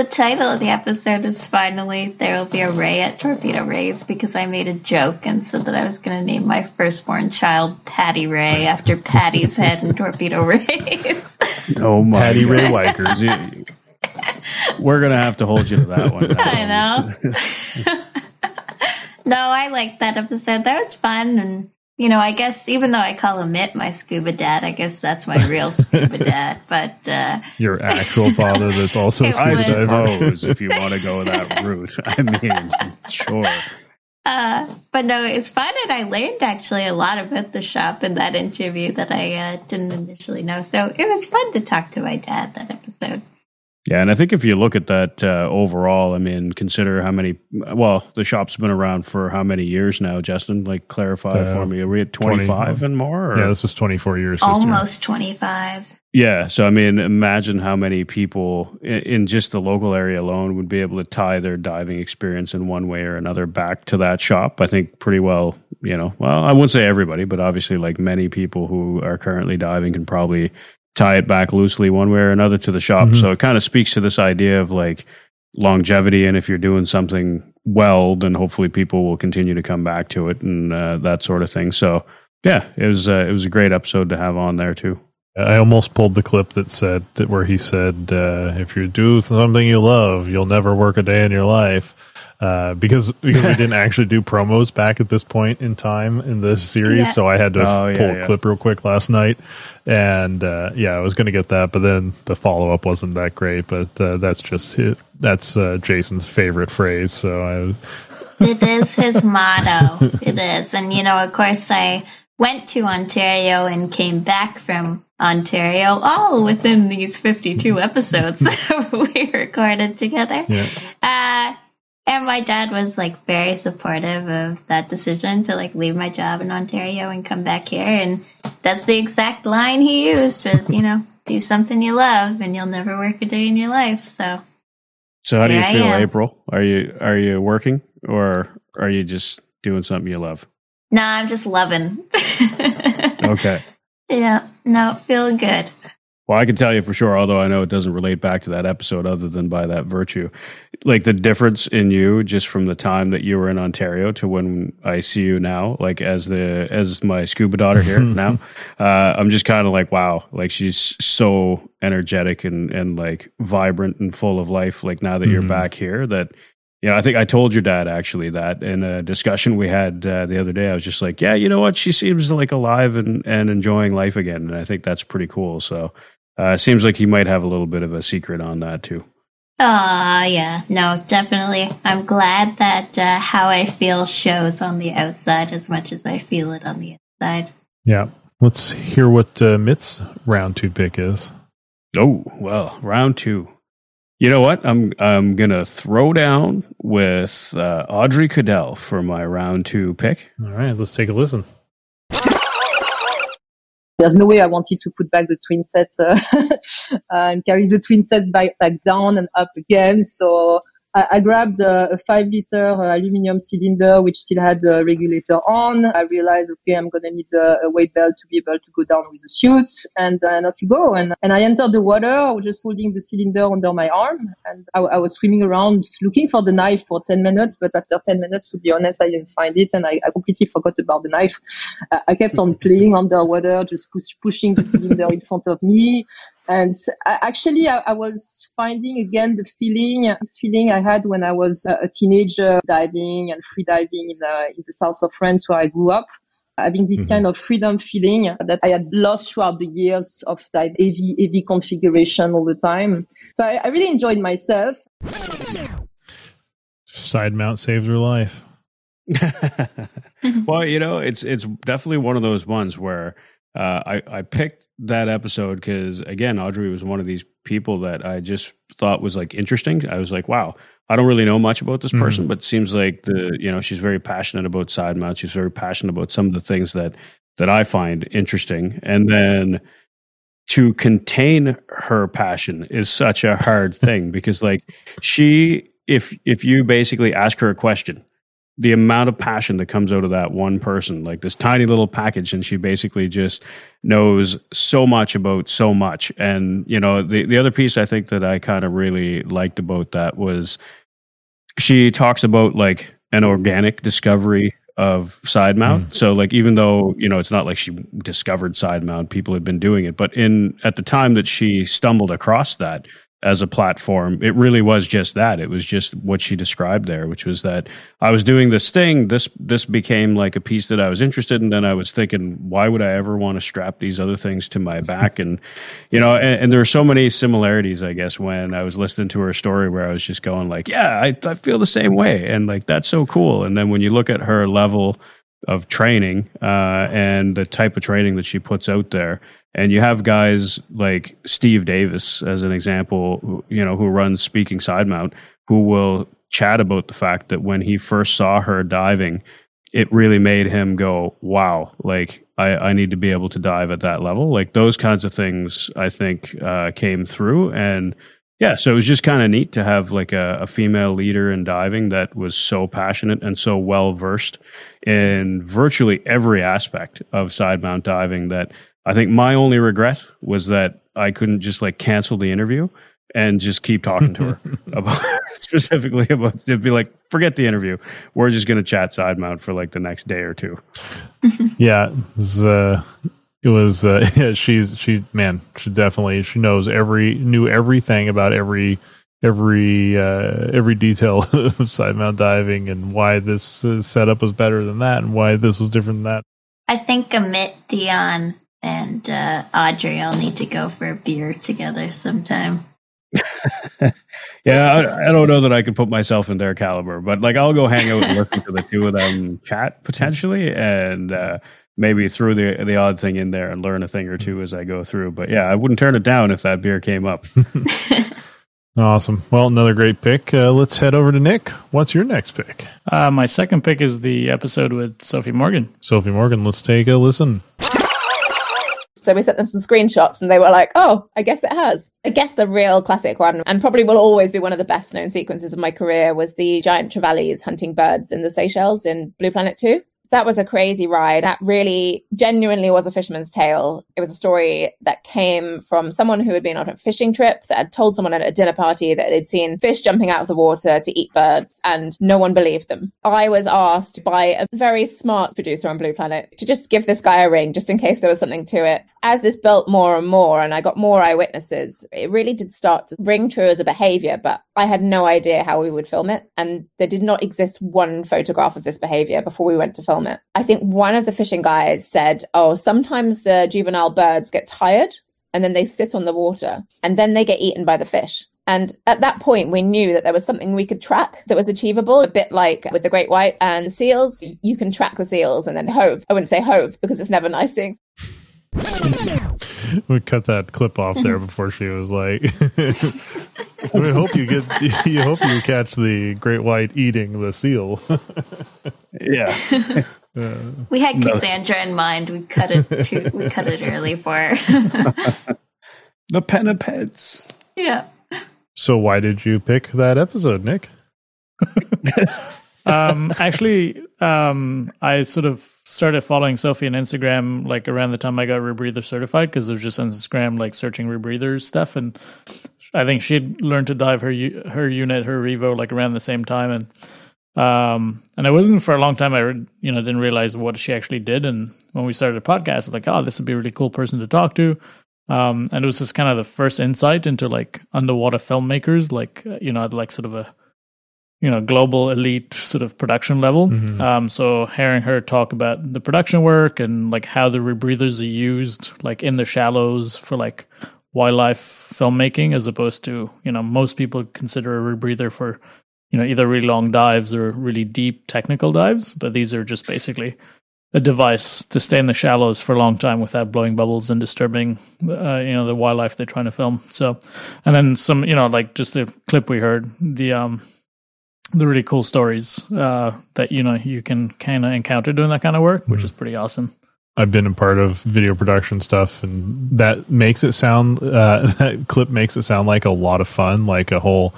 title of the episode is finally "There Will Be a Ray at Torpedo Rays" because I made a joke and said that I was going to name my firstborn child Patty Ray after Patty's head in Torpedo Rays. oh my! Patty Ray Likers. We're gonna have to hold you to that one. I know. no, I liked that episode. That was fun and you know, I guess even though I call Amit my scuba dad, I guess that's my real scuba dad. But uh, your actual father, that's also a scuba diver. if you want to go that route, I mean, sure. Uh, but no, it's fun, and I learned actually a lot about the shop in that interview that I uh, didn't initially know. So it was fun to talk to my dad that episode. Yeah, and I think if you look at that uh, overall, I mean, consider how many. Well, the shop's been around for how many years now, Justin? Like, clarify uh, for me. Are we at twenty five and more? Or? Yeah, this is twenty four years. Almost twenty five. Yeah, so I mean, imagine how many people in, in, just the local area alone would be able to tie their diving experience in one way or another back to that shop. I think pretty well, you know. Well, I wouldn't say everybody, but obviously, like many people who are currently diving can probably tie it back loosely one way or another to the shop. Mm-hmm. So it kind of speaks to this idea of like longevity. And if you're doing something well, then hopefully people will continue to come back to it and uh, that sort of thing. So yeah, it was uh, it was a great episode to have on there too. I almost pulled the clip that said that where he said, uh, "If you do something you love, you'll never work a day in your life." Uh, because because we didn't actually do promos back at this point in time in this series, yeah. so I had to oh, f- pull yeah, a clip real quick last night, and uh, yeah, I was going to get that, but then the follow up wasn't that great. But uh, that's just his, that's uh, Jason's favorite phrase, so I. it is his motto. It is, and you know, of course, I went to Ontario and came back from Ontario, all within these 52 episodes we recorded together. Yeah. Uh, and my dad was like very supportive of that decision to like leave my job in Ontario and come back here. And that's the exact line he used was, you know, do something you love and you'll never work a day in your life. So, so how do you feel, April? Are you, are you working or are you just doing something you love? Nah, I'm just loving. okay. Yeah, no, feeling good. Well, I can tell you for sure, although I know it doesn't relate back to that episode other than by that virtue. Like the difference in you just from the time that you were in Ontario to when I see you now, like as the as my scuba daughter here now, uh, I'm just kind of like, wow, like she's so energetic and and like vibrant and full of life. Like now that mm-hmm. you're back here, that you know, I think I told your dad actually that in a discussion we had uh, the other day. I was just like, yeah, you know what? She seems like alive and, and enjoying life again. And I think that's pretty cool. So uh, seems like he might have a little bit of a secret on that too. Ah, uh, yeah, no, definitely. I'm glad that uh, how I feel shows on the outside as much as I feel it on the inside. Yeah, let's hear what uh, Mitt's round two pick is. Oh well, round two. You know what? I'm I'm gonna throw down with uh, Audrey Cudel for my round two pick. All right, let's take a listen there's no way I wanted to put back the twin set uh, and carry the twin set back, back down and up again. So I, I grabbed a, a, five liter uh, aluminum cylinder, which still had the regulator on. I realized, okay, I'm going to need a, a, weight belt to be able to go down with the suit and, uh, and off you go. And, and I entered the water. I was just holding the cylinder under my arm and I, I was swimming around looking for the knife for 10 minutes. But after 10 minutes, to be honest, I didn't find it and I, I completely forgot about the knife. I, I kept on playing underwater, just push, pushing the cylinder in front of me. And actually, I, I, was finding again the feeling, this feeling I had when I was a teenager diving and free diving in the, in the south of France where I grew up. Having this mm-hmm. kind of freedom feeling that I had lost throughout the years of dive heavy, heavy configuration all the time. So I, I really enjoyed myself. Side mount saved her life. well, you know, it's it's definitely one of those ones where uh, I, I picked that episode because again, Audrey was one of these people that I just thought was like interesting. I was like, wow, I don't really know much about this person, mm-hmm. but seems like the you know she's very passionate about side mount. She's very passionate about some of the things that that I find interesting, and then to contain her passion is such a hard thing because like she if if you basically ask her a question the amount of passion that comes out of that one person, like this tiny little package, and she basically just knows so much about so much. And you know, the the other piece I think that I kind of really liked about that was she talks about like an organic discovery of side mount. Mm. So like even though, you know, it's not like she discovered side mount, people had been doing it, but in at the time that she stumbled across that, as a platform. It really was just that. It was just what she described there, which was that I was doing this thing. This this became like a piece that I was interested in. Then I was thinking, why would I ever want to strap these other things to my back? And you know, and, and there are so many similarities, I guess, when I was listening to her story where I was just going like, yeah, I, I feel the same way, and like that's so cool. And then when you look at her level of training uh, and the type of training that she puts out there and you have guys like Steve Davis, as an example, you know, who runs Speaking Side Mount, who will chat about the fact that when he first saw her diving, it really made him go, wow, like I, I need to be able to dive at that level. Like those kinds of things, I think, uh, came through. And yeah, so it was just kind of neat to have like a, a, female leader in diving that was so passionate and so well versed in virtually every aspect of side mount diving that I think my only regret was that I couldn't just like cancel the interview and just keep talking to her about specifically about to be like, forget the interview. We're just going to chat side mount for like the next day or two. yeah, it was, uh, it was uh, yeah, she's she man, she definitely she knows every knew everything about every every uh, every detail of side mount diving and why this uh, setup was better than that and why this was different than that. I think Amit Dion and uh, Audrey all need to go for a beer together sometime. yeah, I, I, don't know that I could put myself in their caliber, but like I'll go hang out and listen to the two of them chat potentially, and uh, maybe throw the the odd thing in there and learn a thing or two as I go through. But yeah, I wouldn't turn it down if that beer came up. awesome. Well, another great pick. Uh, let's head over to Nick. What's your next pick? Uh, my second pick is the episode with Sophie Morgan. Sophie Morgan. Let's take a listen. So we sent them some screenshots and they were like, oh, I guess it has. I guess the real classic one, and probably will always be one of the best known sequences of my career, was the giant trevallies hunting birds in the Seychelles in Blue Planet 2 that was a crazy ride. That really genuinely was a fisherman's tale. It was a story that came from someone who had been on a fishing trip that had told someone at a dinner party that they'd seen fish jumping out of the water to eat birds, and no one believed them. I was asked by a very smart producer on Blue Planet to just give this guy a ring just in case there was something to it. As this built more and more, and I got more eyewitnesses, it really did start to ring true as a behavior, but I had no idea how we would film it. And there did not exist one photograph of this behavior before we went to film I think one of the fishing guys said, Oh, sometimes the juvenile birds get tired and then they sit on the water and then they get eaten by the fish. And at that point, we knew that there was something we could track that was achievable, a bit like with the great white and seals. You can track the seals and then hope. I wouldn't say hope because it's never nice things. we cut that clip off there before she was like we hope you get you hope you catch the great white eating the seal. Yeah. Uh, we had cassandra no. in mind. We cut it too, we cut it early for the pinnipeds yeah. So why did you pick that episode nick um actually um i sort of started following Sophie on Instagram like around the time I got rebreather certified because it was just on Instagram like searching rebreathers stuff and I think she'd learned to dive her her unit her Revo like around the same time and um and it wasn't for a long time I you know didn't realize what she actually did and when we started a podcast I was like oh this would be a really cool person to talk to um and it was just kind of the first insight into like underwater filmmakers like you know like sort of a you know global elite sort of production level. Mm-hmm. Um, so hearing her talk about the production work and like how the rebreathers are used like in the shallows for like wildlife filmmaking as opposed to you know most people consider a rebreather for you know either really long dives or really deep technical dives but these are just basically a device to stay in the shallows for a long time without blowing bubbles and disturbing uh, you know the wildlife they're trying to film so and then some you know like just the clip we heard the um the really cool stories uh, that you know you can kind of encounter doing that kind of work, which mm-hmm. is pretty awesome. I've been a part of video production stuff, and that makes it sound uh, that clip makes it sound like a lot of fun, like a whole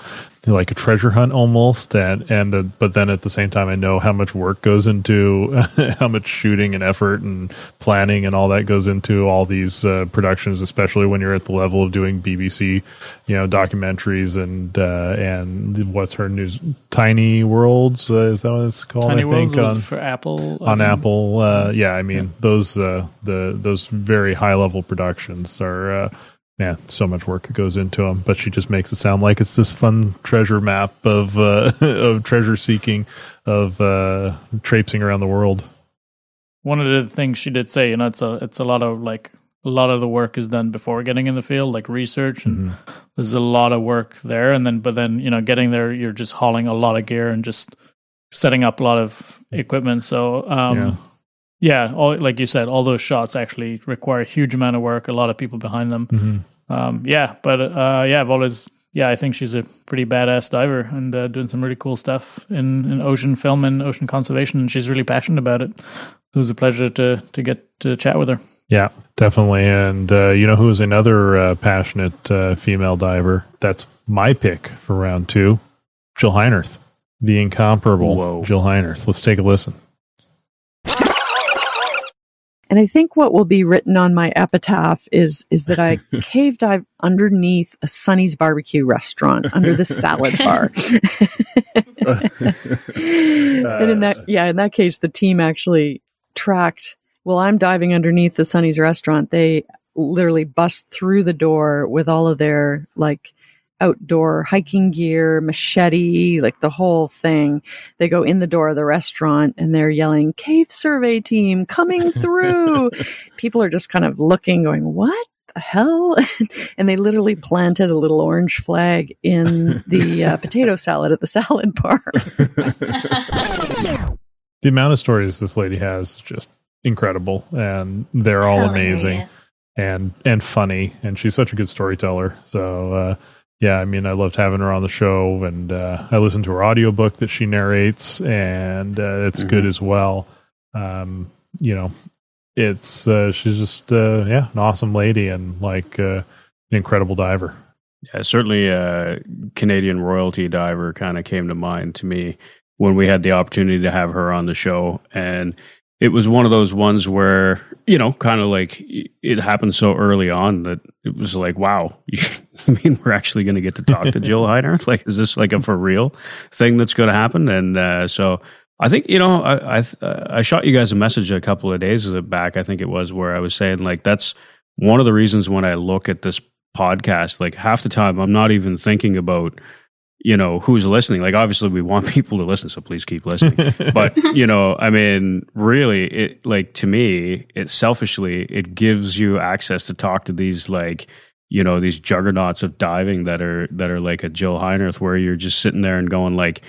like a treasure hunt almost and and uh, but then at the same time I know how much work goes into how much shooting and effort and planning and all that goes into all these uh, productions especially when you're at the level of doing BBC you know documentaries and uh, and what's her news tiny worlds uh, is that what it's called tiny I think on for Apple on um, Apple uh, yeah I mean yeah. those uh, the those very high level productions are yeah, so much work that goes into them, but she just makes it sound like it's this fun treasure map of uh, of treasure seeking, of uh, traipsing around the world. One of the things she did say, you know, it's a it's a lot of like a lot of the work is done before getting in the field, like research, and mm-hmm. there's a lot of work there. And then, but then you know, getting there, you're just hauling a lot of gear and just setting up a lot of equipment. So, um, yeah. Yeah, all, like you said, all those shots actually require a huge amount of work, a lot of people behind them. Mm-hmm. Um, yeah, but uh, yeah, I've always yeah, I think she's a pretty badass diver and uh, doing some really cool stuff in, in ocean film and ocean conservation, and she's really passionate about it. So it was a pleasure to to get to chat with her. Yeah, definitely. And uh, you know who is another uh, passionate uh, female diver? That's my pick for round two, Jill Heinerth, the incomparable Whoa. Jill Heinerth. Let's take a listen. And I think what will be written on my epitaph is is that I cave dive underneath a Sonny's barbecue restaurant under the salad bar. and in that yeah, in that case the team actually tracked well, I'm diving underneath the Sonny's restaurant, they literally bust through the door with all of their like outdoor hiking gear, machete, like the whole thing. They go in the door of the restaurant and they're yelling, Cave survey team coming through. People are just kind of looking, going, What? the hell? and they literally planted a little orange flag in the uh, potato salad at the salad bar. the amount of stories this lady has is just incredible, and they're all amazing and and funny, and she's such a good storyteller. So uh, yeah, I mean, I loved having her on the show, and uh, I listened to her audiobook that she narrates, and uh, it's mm-hmm. good as well. Um, you know, it's uh, she's just uh, yeah, an awesome lady and like uh, an incredible diver. Yeah, certainly a Canadian royalty diver kind of came to mind to me when we had the opportunity to have her on the show, and it was one of those ones where you know kind of like it happened so early on that it was like wow i mean we're actually going to get to talk to jill heinerth. Like is this like a for real thing that's going to happen? And uh, so i think you know I, I i shot you guys a message a couple of days back i think it was where i was saying like that's one of the reasons when i look at this podcast like half the time i'm not even thinking about you know who's listening. Like obviously we want people to listen so please keep listening. But you know i mean really it like to me it selfishly it gives you access to talk to these like you know these juggernauts of diving that are that are like a jill heinerth where you're just sitting there and going like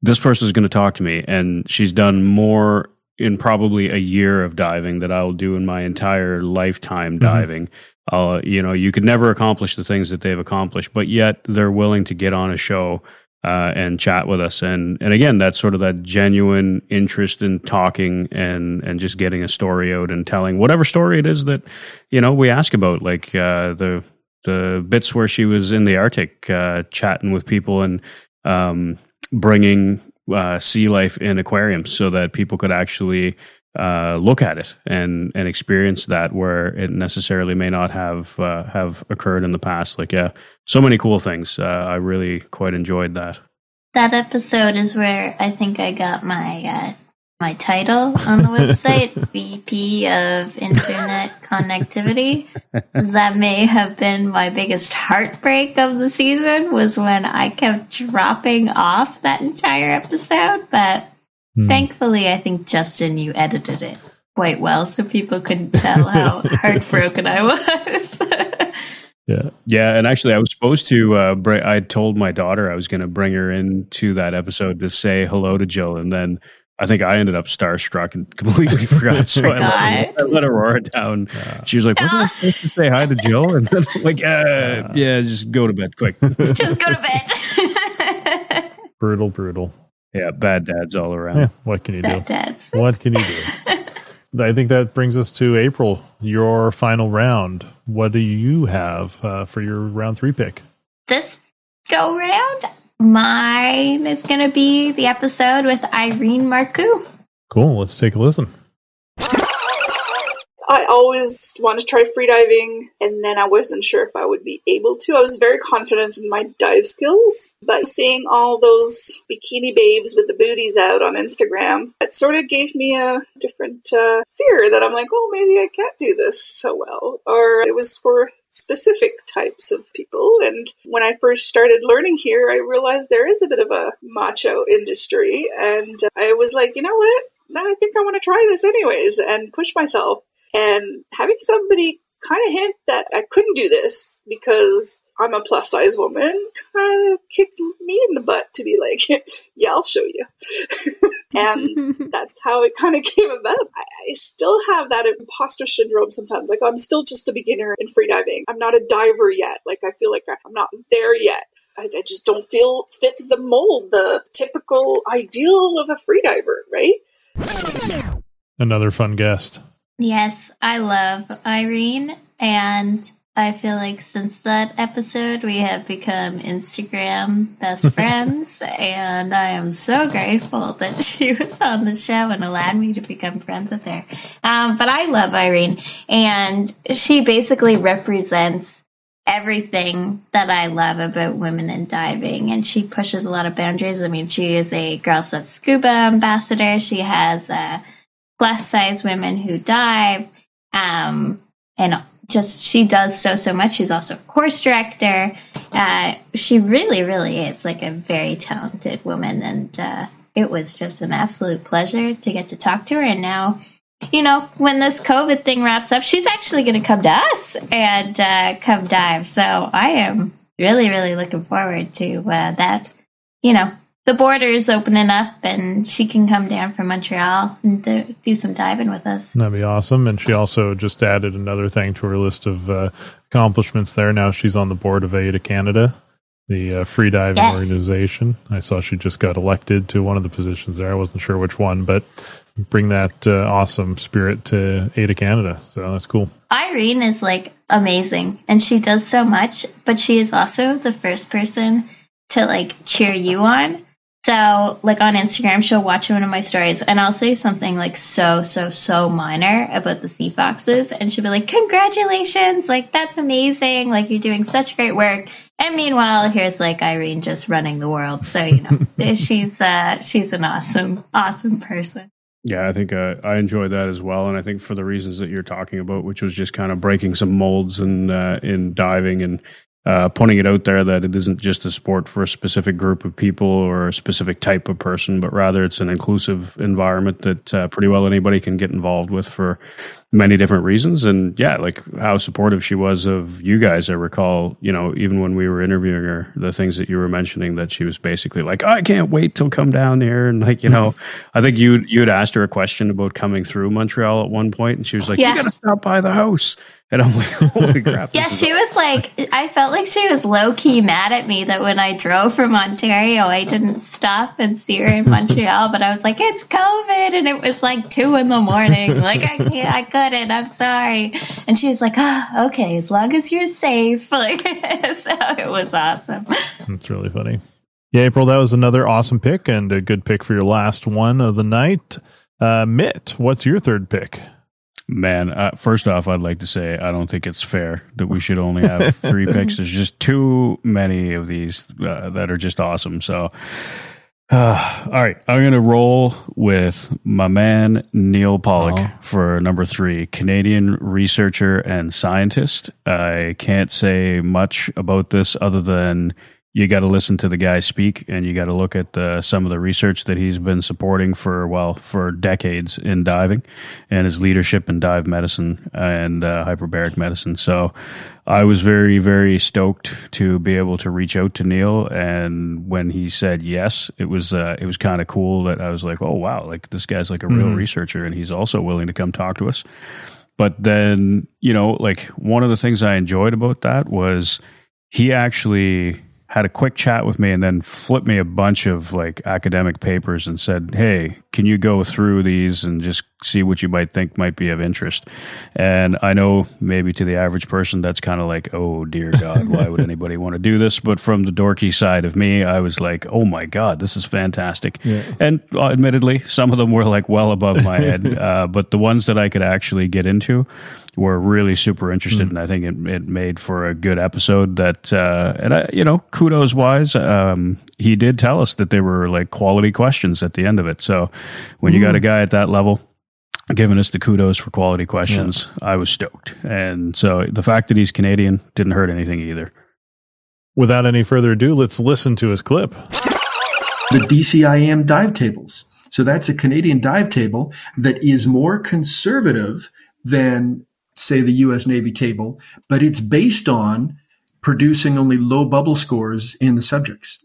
this person's going to talk to me and she's done more in probably a year of diving that i'll do in my entire lifetime mm-hmm. diving mm-hmm uh, you know, you could never accomplish the things that they've accomplished, but yet they're willing to get on a show uh, and chat with us. And and again, that's sort of that genuine interest in talking and and just getting a story out and telling whatever story it is that you know we ask about, like uh, the the bits where she was in the Arctic uh, chatting with people and um, bringing uh, sea life in aquariums so that people could actually uh, look at it and and experience that where it necessarily may not have uh, have occurred in the past. Like yeah, so many cool things. Uh, I really quite enjoyed that. That episode is where I think I got my uh, my title on the website, VP of Internet Connectivity. That may have been my biggest heartbreak of the season was when I kept dropping off that entire episode, but Hmm. Thankfully, I think Justin, you edited it quite well, so people couldn't tell how heartbroken I was. yeah, yeah, and actually, I was supposed to. Uh, bring, I told my daughter I was going to bring her into that episode to say hello to Jill, and then I think I ended up starstruck and completely forgot. So I let, I let, Aurora down. Yeah. She was like, "Wasn't I supposed to say hi to Jill?" And then I'm like, uh, "Yeah, just go to bed quick. just go to bed." brutal, brutal. Yeah, bad dads all around. Yeah, what can you bad do? Dads. What can you do? I think that brings us to April, your final round. What do you have uh, for your round three pick? This go round, mine is going to be the episode with Irene Marcoux. Cool. Let's take a listen. I always wanted to try freediving, and then I wasn't sure if I would be able to. I was very confident in my dive skills, but seeing all those bikini babes with the booties out on Instagram, it sort of gave me a different uh, fear that I'm like, oh, maybe I can't do this so well. Or it was for specific types of people. And when I first started learning here, I realized there is a bit of a macho industry. And I was like, you know what? No, I think I want to try this anyways and push myself. And having somebody kind of hint that I couldn't do this because I'm a plus size woman kind of kicked me in the butt to be like, yeah, I'll show you. and that's how it kind of came about. I, I, still have that imposter syndrome sometimes. Like, I'm still just a beginner in freediving. I'm not a diver yet. Like, I feel like I'm not there yet. I, I just don't feel fit the mold, the typical ideal of a freediver, right? Another fun guest. Yes, I love Irene, and I feel like since that episode, we have become Instagram best friends, and I am so grateful that she was on the show and allowed me to become friends with her. Um, but I love Irene, and she basically represents everything that I love about women in diving, and she pushes a lot of boundaries. I mean, she is a Girls That Scuba ambassador. She has a plus size women who dive. Um, and just she does so so much. She's also a course director. Uh, she really really is like a very talented woman, and uh, it was just an absolute pleasure to get to talk to her. And now, you know, when this COVID thing wraps up, she's actually going to come to us and uh, come dive. So I am really really looking forward to uh, that. You know, the border's opening up and she can come down from Montreal and do, do some diving with us. That'd be awesome. And she also just added another thing to her list of uh, accomplishments there. Now she's on the board of AIDA Canada, the uh, free diving yes. organization. I saw she just got elected to one of the positions there. I wasn't sure which one, but bring that uh, awesome spirit to AIDA Canada. So that's cool. Irene is like amazing and she does so much, but she is also the first person to like cheer you on. So, like on Instagram, she'll watch one of my stories and I'll say something like so, so, so minor about the sea foxes. And she'll be like, Congratulations! Like, that's amazing. Like, you're doing such great work. And meanwhile, here's like Irene just running the world. So, you know, she's, uh, she's an awesome, awesome person. Yeah, I think uh, I enjoyed that as well, and I think for the reasons that you're talking about, which was just kind of breaking some molds and uh, in diving and uh, putting it out there that it isn't just a sport for a specific group of people or a specific type of person, but rather it's an inclusive environment that uh, pretty well anybody can get involved with for many different reasons. And yeah, like how supportive she was of you guys. I recall, you know, even when we were interviewing her, the things that you were mentioning that she was basically like, I can't wait to come down here. And like, you know, I think you you had asked her a question about coming through Montreal at one point, and she was like, yeah. "You got to stop by the house." And I'm like, holy crap. yeah, she was like, I felt like she was low key mad at me that when I drove from Ontario, I didn't stop and see her in Montreal. but I was like, it's COVID. And it was like two in the morning. Like, I can't, I couldn't. I'm sorry. And she was like, oh, okay, as long as you're safe. Like, so it was awesome. That's really funny. Yeah, April, that was another awesome pick and a good pick for your last one of the night. Uh, Mitt, what's your third pick? Man, uh, first off, I'd like to say I don't think it's fair that we should only have three picks. There's just too many of these uh, that are just awesome. So, uh, all right, I'm going to roll with my man Neal Pollock oh. for number three, Canadian researcher and scientist. I can't say much about this other than you got to listen to the guy speak and you got to look at uh, some of the research that he's been supporting for well for decades in diving and his leadership in dive medicine and uh, hyperbaric medicine. So i was very very stoked to be able to reach out to neal. And when he said yes it was uh, it was kind of cool that i was like oh wow like this guy's like a real mm-hmm. researcher and he's also willing to come talk to us. But then you know like one of the things i enjoyed about that was he actually had a quick chat with me and then flipped me a bunch of like academic papers and said, Hey, can you go through these and just see what you might think might be of interest? And I know maybe to the average person, that's kind of like, Oh dear God, why would anybody want to do this? But from the dorky side of me, I was like, Oh my God, this is fantastic. Yeah. And uh, admittedly, some of them were like well above my head. Uh, but the ones that I could actually get into, were really super interested, mm. and I think it, it made for a good episode. That uh, and I, you know, kudos wise, um, he did tell us that they were like quality questions at the end of it. So when mm. you got a mm. guy at that level giving us the kudos for quality questions, yeah. I was stoked. And so the fact that he's Canadian didn't hurt anything either. Without any further ado, let's listen to his clip. The DCIEM dive tables. So that's a Canadian dive table that is more conservative than say, the US Navy table, but it's based on producing only low bubble scores in the subjects.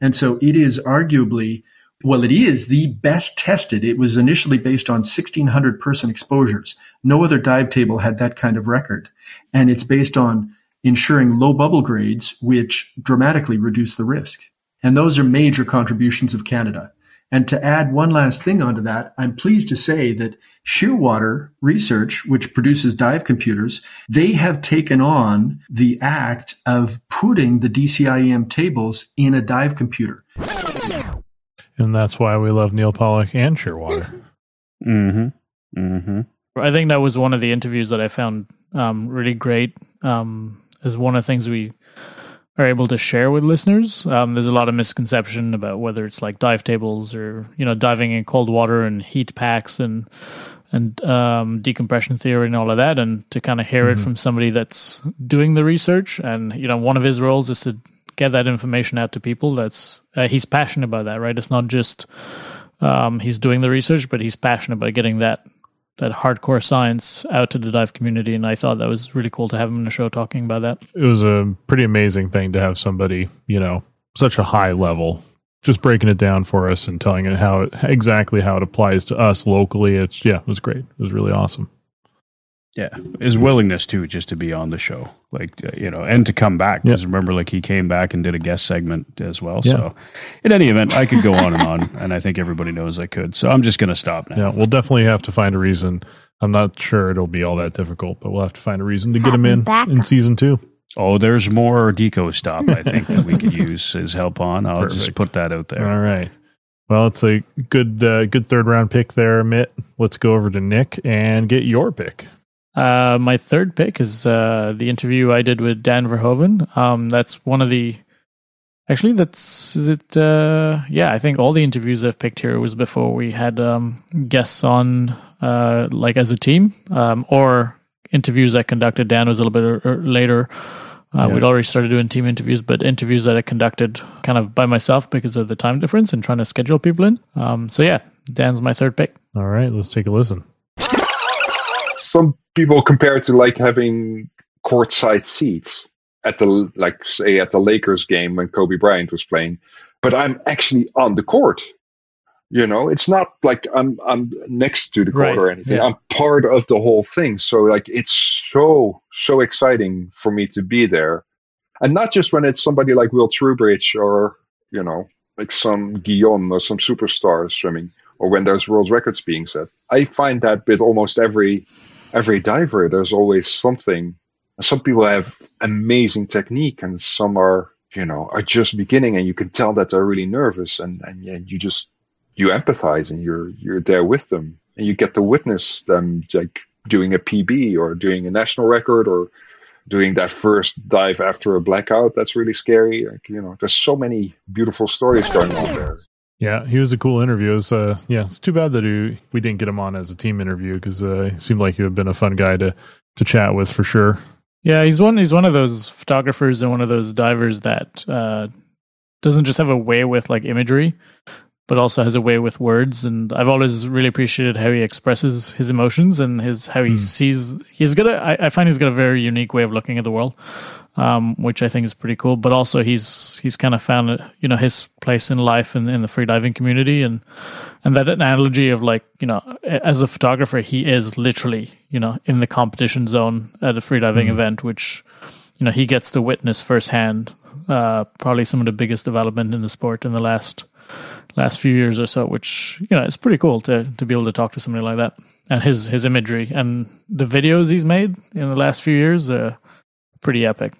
And so it is arguably, well, it is the best tested. It was initially based on 1600 person exposures. No other dive table had that kind of record. And it's based on ensuring low bubble grades, which dramatically reduce the risk. And those are major contributions of Canada. And to add one last thing onto that, I'm pleased to say that Shearwater Research, which produces dive computers, they have taken on the act of putting the DCIEM tables in a dive computer. And that's why we love Neal Pollock and Shearwater. mm-hmm. Mm-hmm. I think that was one of the interviews that I found um, really great. Um, is one of the things we are able to share with listeners. Um, there's a lot of misconception about whether it's like dive tables or you know diving in cold water and heat packs and and um, decompression theory and all of that. And to kind of hear mm-hmm. it from somebody that's doing the research and you know one of his roles is to get that information out to people. That's uh, he's passionate about that, right? It's not just um, he's doing the research, but he's passionate about getting that that hardcore science out to the dive community, and I thought that was really cool to have him in the show talking about that. It was a pretty amazing thing to have somebody, you know, such a high level just breaking it down for us and telling it how it, exactly how it applies to us locally. It's yeah, it was great. It was really awesome. Yeah, his willingness too, just to be on the show, like uh, you know, and to come back. Because remember, like he came back and did a guest segment as well. Yeah. So, in any event, I could go on and on, and I think everybody knows I could. So I'm just going to stop now. Yeah, we'll definitely have to find a reason. I'm not sure it'll be all that difficult, but we'll have to find a reason to get him in in season two. Oh, there's more Deco stop. I think that we could use his help on. I'll just put that out there. All right. Well, it's a good uh, good third round pick there, Mitt. Let's go over to Nick and get your pick. Uh, my third pick is uh, the interview I did with Daan Verhoeven. Um, that's one of the. Actually, that's is it. Uh, yeah, I think all the interviews I've picked here was before we had um, guests on, uh, like as a team, um, or interviews I conducted. Daan was a little bit er- er- later. Uh, Yeah. We'd already started doing team interviews, but interviews that I conducted kind of by myself because of the time difference and trying to schedule people in. Um, so yeah, Daan's my third pick. All right, let's take a listen. some people compare it to like having courtside seats at the like say at the Lakers game when Kobe Bryant was playing, but I'm actually on the court. You know, it's not like I'm I'm next to the court Right, or anything. yeah. I'm part of the whole thing. So like it's so so exciting for me to be there. And not just when it's somebody like Will Trubridge or, you know, like some Guillaume or some superstar swimming, or when there's world records being set. I find that with almost every every diver, there's always something. Some people have amazing technique, and some are, you know, are just beginning, and you can tell that they're really nervous, and and yeah, you just you empathize, and you're you're there with them, and you get to witness them like doing a PB or doing a national record or doing that first dive after a blackout. That's really scary. Like, you know, there's so many beautiful stories going on there. Yeah, he was a cool interview. It was, uh, yeah, it's too bad that he, we didn't get him on as a team interview because uh, he seemed like he would have been a fun guy to to chat with for sure. Yeah, he's one. He's one of those photographers and one of those divers that uh, doesn't just have a way with like imagery, but also has a way with words. And I've always really appreciated how he expresses his emotions and his how he sees. He's got a. I, I find he's got a very unique way of looking at the world, um, which I think is pretty cool. But also, he's he's kind of found you know his place in life and in the freediving community, and and that analogy of like you know as a photographer, he is literally you know in the competition zone at a freediving Mhm. event, which you know he gets to witness firsthand. Uh, probably some of the biggest development in the sport in the last last few years or so, which you know it's pretty cool to to be able to talk to somebody like that and his his imagery and the videos he's made in the last few years, uh, pretty epic.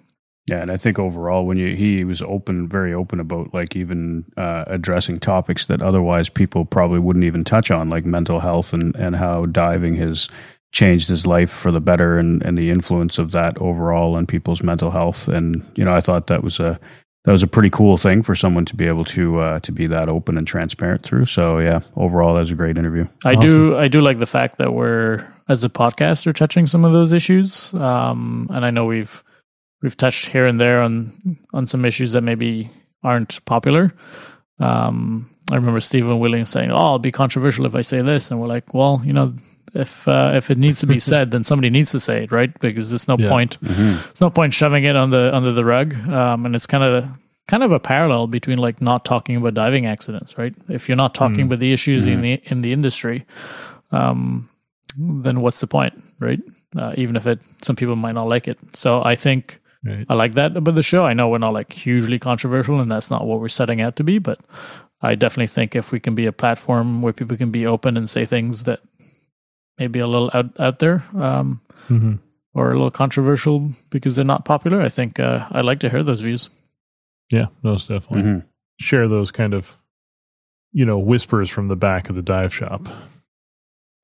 Yeah, and I think overall, when you he was open, very open about like even uh, addressing topics that otherwise people probably wouldn't even touch on, like mental health and and how diving has changed his life for the better, and and the influence of that overall on people's mental health. And you know, I thought that was a that was a pretty cool thing for someone to be able to uh, to be that open and transparent through. So yeah, overall, that was a great interview. I do I do like the fact that we're as a podcast are touching some of those issues, um, and I know we've we've touched here and there on on some issues that maybe aren't popular. Um, I remember Stephen Willing saying, "Oh, I'll be controversial if I say this," and we're like, "Well, you know, if uh, if it needs to be said, then somebody needs to say it, right? Because there's no Yeah. point Mhm. there's no point shoving it on the under the rug. Um, and it's kind of kind of a parallel between like not talking about diving accidents, right? If you're not talking Mm. about the issues in Mhm. the in the industry, um, then what's the point, right? Uh, even if it some people might not like it. So I think Right. I like that about the show. I know we're not like hugely controversial, and that's not what we're setting out to be. But I definitely think if we can be a platform where people can be open and say things that maybe a little out out there, um, Mhm. or a little controversial because they're not popular, I think uh, I like to hear those views. Yeah, most definitely. Mhm. Share those kind of, you know, whispers from the back of the dive shop.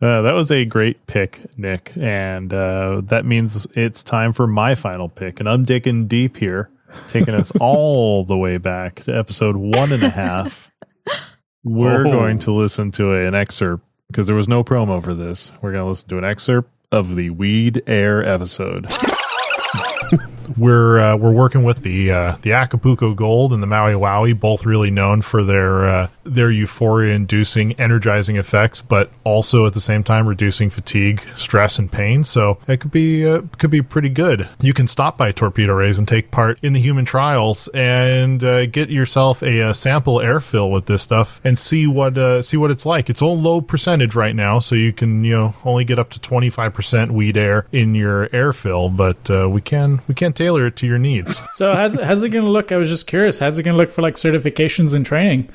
Uh, that was a great pick, Nick, and uh, that means it's time for my final pick. And I'm digging deep here, taking us all the way back to episode one and a half. We're Oh. going to listen to an excerpt because there was no promo for this. We're going to listen to an excerpt of the Weed Air episode. We're uh, we're working with the uh, the Acapulco Gold and the Maui Wowie, both really known for their uh, their euphoria inducing, energizing effects, but also at the same time reducing fatigue, stress, and pain. So it could be uh, could be pretty good. You can stop by Torpedo Rays and take part in the human trials and uh, get yourself a, a, sample air fill with this stuff and see what uh, see what it's like. It's all low percentage right now, so you can you know only get up to twenty five percent weed air in your air fill, but uh, we can we can tailor it to your needs. So how's how's it going to look? I was just curious. How's it going to look for like certifications and training?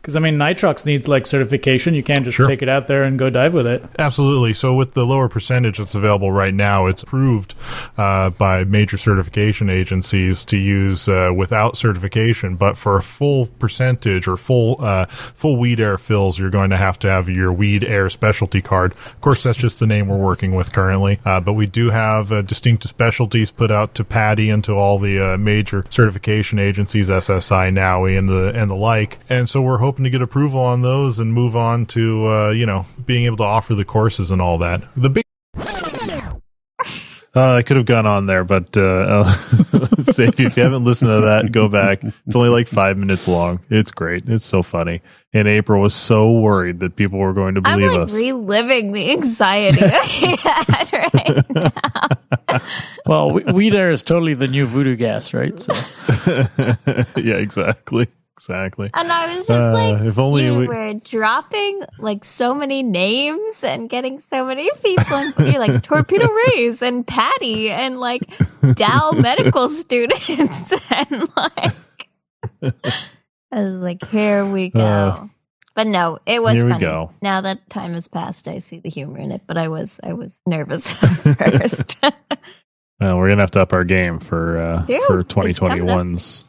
Because I mean, nitrox needs like certification. You can't just sure. take it out there and go dive with it. Absolutely. So with the lower percentage that's available right now, it's approved uh, by major certification agencies to use uh, without certification. But for a full percentage or full uh, full weed air fills, you're going to have to have your weed air specialty card. Of course, that's just the name we're working with currently. Uh, but we do have uh, distinct specialties put out to PADI and to all the uh, major certification agencies, SSI, NAUI, and the and the like. And so we're hoping to get approval on those and move on to uh, you know being able to offer the courses and all that. The big uh, I could have gone on there, but uh, say if you haven't listened to that, go back. It's only like five minutes long. It's great. It's so funny. And April was so worried that people were going to believe I'm like us. reliving the anxiety that right now. well, weed air is totally the new voodoo gas, right? So. yeah, exactly exactly. And I was just uh, like, if only you we- were dropping like so many names and getting so many people, and like Torpedo Rays and Patty and like Dal medical students and like, I was like, here we go. Uh, but no, it was here funny. We go. Now that time has passed, I see the humor in it. But I was, I was nervous first. well, we're gonna have to up our game for uh, Dude, for 2021's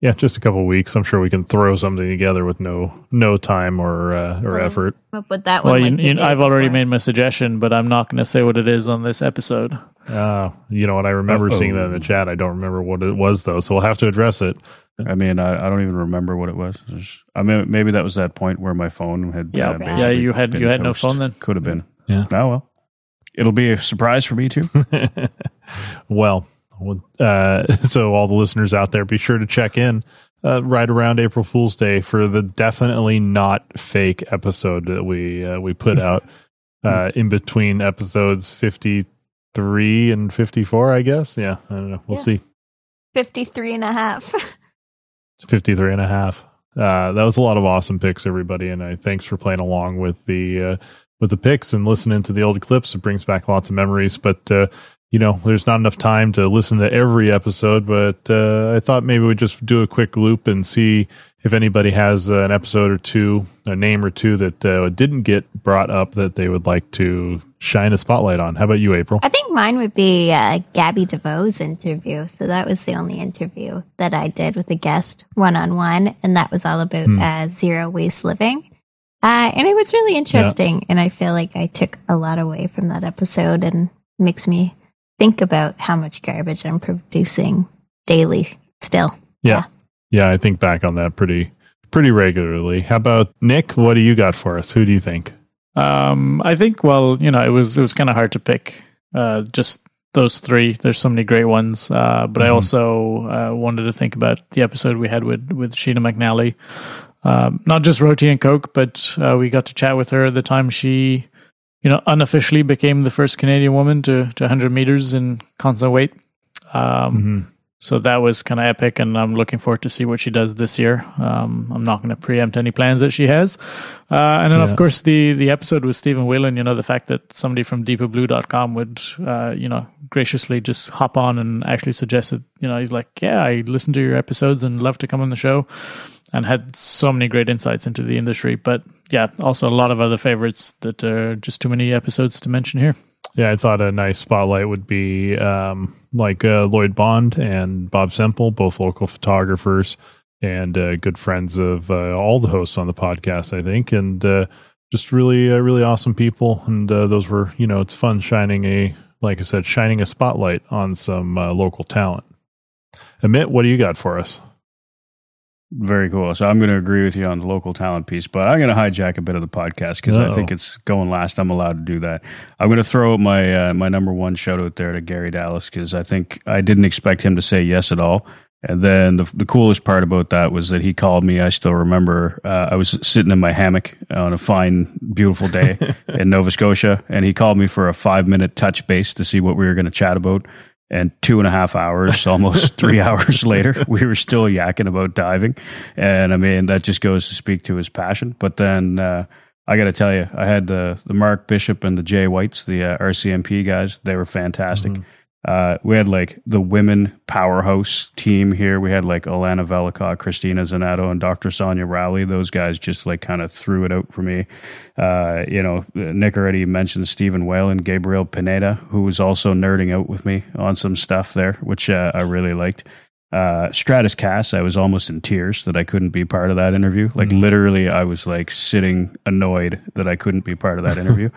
yeah, just a couple weeks. I'm sure we can throw something together with no no time or uh, or effort. But that one, well, like you, you, I've already made my suggestion, but I'm not going to say what it is on this episode. Uh, you know what? I remember Uh-oh. seeing that in the chat. I don't remember what it was though, so we'll have to address it. I mean, I, I don't even remember what it was. I mean, maybe that was that point where my phone had yeah uh, yeah you had you had toast. no phone then. Could have been. Yeah. Oh well, it'll be a surprise for me too. well, uh, so all the listeners out there, be sure to check in uh, right around April Fool's Day for the definitely not fake episode that we uh, we put out uh, in between episodes fifty three and fifty four. I guess. Yeah, I don't know. We'll yeah. see. 53 and a half. 53 and a half. Uh, that was a lot of awesome picks, everybody, and I thanks for playing along with the uh, with the picks and listening to the old clips. It brings back lots of memories. But uh, you know, there's not enough time to listen to every episode, but uh, I thought maybe we'd just do a quick loop and see if anybody has uh, an episode or two, a name or two that uh, didn't get brought up that they would like to shine a spotlight on. How about you, April? I think mine would be uh, Gabby DeVoe's interview. So that was the only interview that I did with a guest one on one, and that was all about hmm. zero waste living. Uh, and it was really interesting, yeah. and I feel like I took a lot away from that episode and makes me think about how much garbage I'm producing daily still. Yeah. yeah. yeah. I think back on that pretty pretty regularly. How about Nick? What do you got for us? Who do you think? Um, I think well, you know, it was it was kind of hard to pick uh, just those three. There's so many great ones, uh, but mm-hmm. I also uh, wanted to think about the episode we had with with Sheena McNally. Um, not just Roti and Coke, but uh, we got to chat with her at the time she you know, unofficially became the first Canadian woman to, to 100 meters in constant weight. Um, mm-hmm. So that was kind of epic, and I'm looking forward to see what she does this year. Um, I'm not going to preempt any plans that she has. Uh, and then, yeah. of course, the the episode with Stephen Whelan, you know, the fact that somebody from deeperblue.com would, uh, you know, graciously just hop on and actually suggested, you know, he's like, yeah, I listen to your episodes and love to come on the show and had so many great insights into the industry. But yeah, also a lot of other favorites that are just too many episodes to mention here. Yeah, I thought a nice spotlight would be um, like uh, Lloyd Bond and Bob Semple, both local photographers and uh, good friends of uh, all the hosts on the podcast, I think, and uh, just really, uh, really awesome people. And uh, those were, you know, it's fun shining a, like I said, shining a spotlight on some local talent. Amit, what do you got for us? Very cool. So I'm going to agree with you on the local talent piece, but I'm going to hijack a bit of the podcast because I think it's going last. I'm allowed to do that. I'm going to throw my uh, my number one shout out there to Gary Dallas because I think I didn't expect him to say yes at all. And then the the coolest part about that was that he called me. I still remember uh, I was sitting in my hammock on a fine, beautiful day in Nova Scotia, and he called me for a five minute touch base to see what we were going to chat about. And two and a half hours, almost three hours later, we were still yakking about diving. And I mean, that just goes to speak to his passion. But then uh, I got to tell you, I had the, the Mark Bishop and the Jay Whites, the uh, RCMP guys. They were fantastic. Uh, we had like the women powerhouse team here. We had like Alana Velikot, Christina Zenato, and Dr. Sonia Rowley. Those guys just like kind of threw it out for me. Uh, you know, Nick already mentioned Stephen Whelan, Gabriel Pineda, who was also nerding out with me on some stuff there, which uh, I really liked. Uh, Stratis Kas, I was almost in tears that I couldn't be part of that interview. Like literally, I was like sitting annoyed that I couldn't be part of that interview.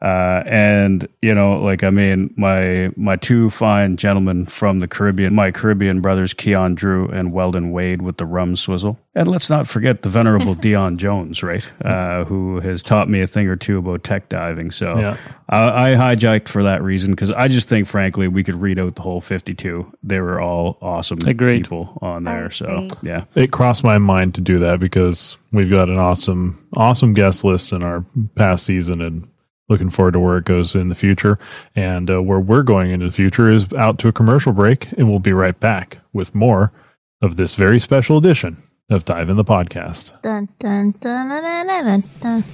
Uh, and you know, like I mean, my my two fine gentlemen from the Caribbean, my Caribbean brothers, Keon Drew and Weldon Wade, with the rum swizzle, and let's not forget the venerable Dion Jones, right, uh, who has taught me a thing or two about tech diving. So Yeah. I, I hijacked for that reason because I just think, frankly, we could read out the whole fifty-two. They were all awesome Agreed. people on there. So yeah, It crossed my mind to do that because we've got an awesome, awesome guest list in our past season and looking forward to where it goes in the future. And uh, where we're going into the future is out to a commercial break, and we'll be right back with more of this very special edition of Dive in the Podcast. Dun, dun, dun,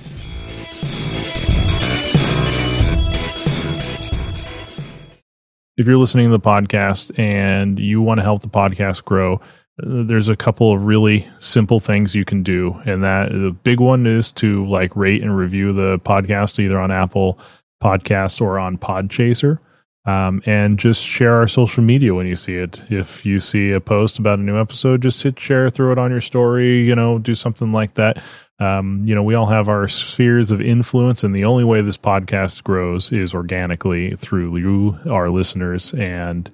if you're listening to the podcast and you want to help the podcast grow, there's a couple of really simple things you can do. And that the big one is to like rate and review the podcast either on Apple Podcasts or on Podchaser. Um, and just share our social media when you see it. If you see a post about a new episode, just hit share, throw it on your story, you know, do something like that. Um, you know, we all have our spheres of influence, and the only way this podcast grows is organically through you, our listeners. And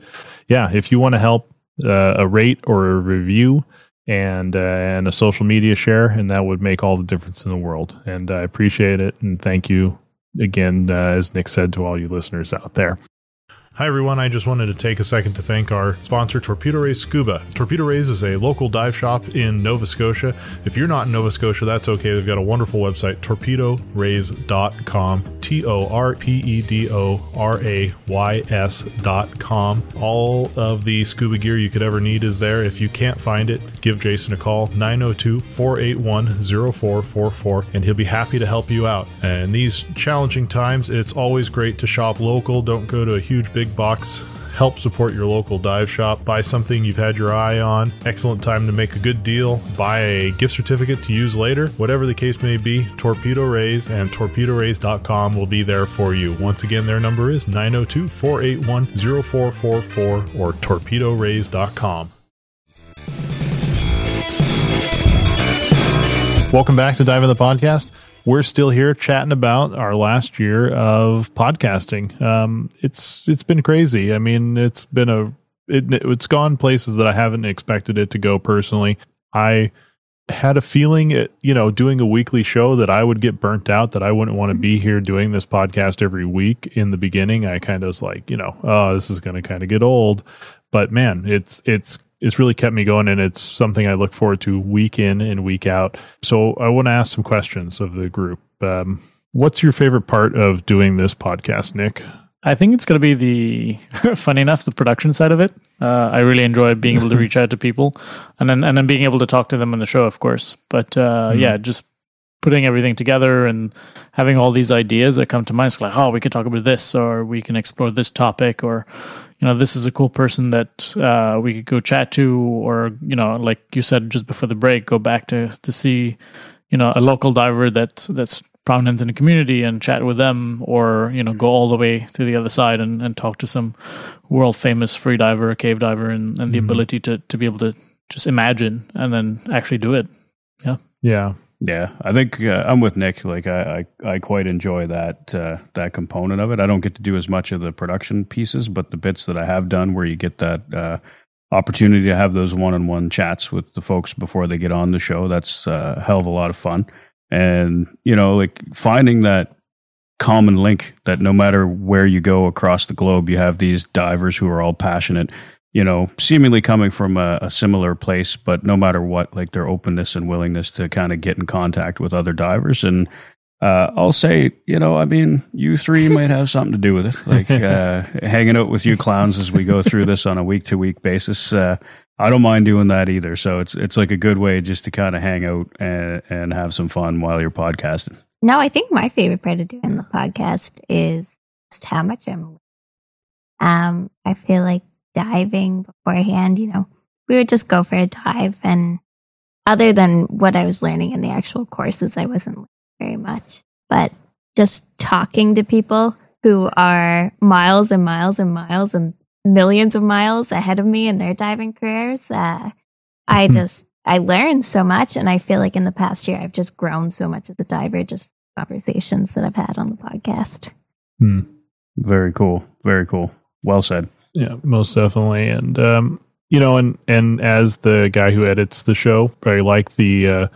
yeah, if you want to help uh, a rate or a review and uh, and a social media share, and that would make all the difference in the world. And I appreciate it, and thank you again, uh, as Nick said, to all you listeners out there. Hi, everyone. I just wanted to take a second to thank our sponsor, Torpedo Rays Scuba. Torpedo Rays is a local dive shop in Nova Scotia. If you're not in Nova Scotia, that's okay. They've got a wonderful website, torpedorays.com. T O R P E D O R A Y S.com. All of the scuba gear you could ever need is there. If you can't find it, give Jason a call, 902 481 0444, and he'll be happy to help you out. And these challenging times, it's always great to shop local. Don't go to a huge big box. Help support your local dive shop. Buy something you've had your eye on. Excellent time to make a good deal. Buy a gift certificate to use later. Whatever the case may be, Torpedo Rays and torpedorays.com will be there for you. Once again, their number is 902 481 0444 or torpedorays.com. Welcome back to Dive in the Podcast. We're still here chatting about our last year of podcasting. Um, it's it's been crazy. I mean, it's been a it, it's gone places that I haven't expected it to go. Personally, I had a feeling, it, you know, doing a weekly show that I would get burnt out. That I wouldn't want to be here doing this podcast every week. In the beginning, I kind of was like, you know, oh, this is going to kind of get old. But man, it's it's it's really kept me going and it's something I look forward to week in and week out. So I want to ask some questions of the group. Um, what's your favorite part of doing this podcast, Nick? I think it's going to be the funny enough the production side of it. Uh, I really enjoy being able to reach out to people and then and then being able to talk to them on the show, of course. But uh, Mhm. yeah, just putting everything together and having all these ideas that come to mind. It's like, oh, we could talk about this, or we can explore this topic, or you know, this is a cool person that uh, we could go chat to, or you know, like you said just before the break, go back to to see, you know, a local diver that that's prominent in the community and chat with them, or you know, go all the way to the other side and, and talk to some world famous free diver, cave diver, and, and the Mhm. ability to to be able to just imagine and then actually do it. Yeah. Yeah. Yeah, I think uh, I'm with Nick. Like I, I, I quite enjoy that uh, that component of it. I don't get to do as much of the production pieces, but the bits that I have done, where you get that uh, opportunity to have those one-on-one chats with the folks before they get on the show. That's a hell of a lot of fun. And, you know, like finding that common link that no matter where you go across the globe, you have these divers who are all passionate, you know, seemingly coming from a, a similar place, but no matter what, like their openness and willingness to kind of get in contact with other divers. And uh, I'll say, you know, I mean, you three might have something to do with it. Like uh, hanging out with you clowns as we go through this on a week to week basis. Uh, I don't mind doing that either. So it's it's like a good way just to kind of hang out and, and have some fun while you're podcasting. No, I think my favorite part of doing the podcast is just how much I'm. Um, I feel like diving beforehand. You know, we would just go for a dive, and other than what I was learning in the actual courses, I wasn't learning very much. But just talking to people who are miles and miles and miles and millions of miles ahead of me in their diving careers, uh, I Hmm. just I learned so much, and I feel like in the past year I've just grown so much as a diver just from conversations that I've had on the podcast. Hmm. Very cool. Very cool. Well said. Yeah, most definitely. And um, you know, and and as the guy who edits the show, I like the uh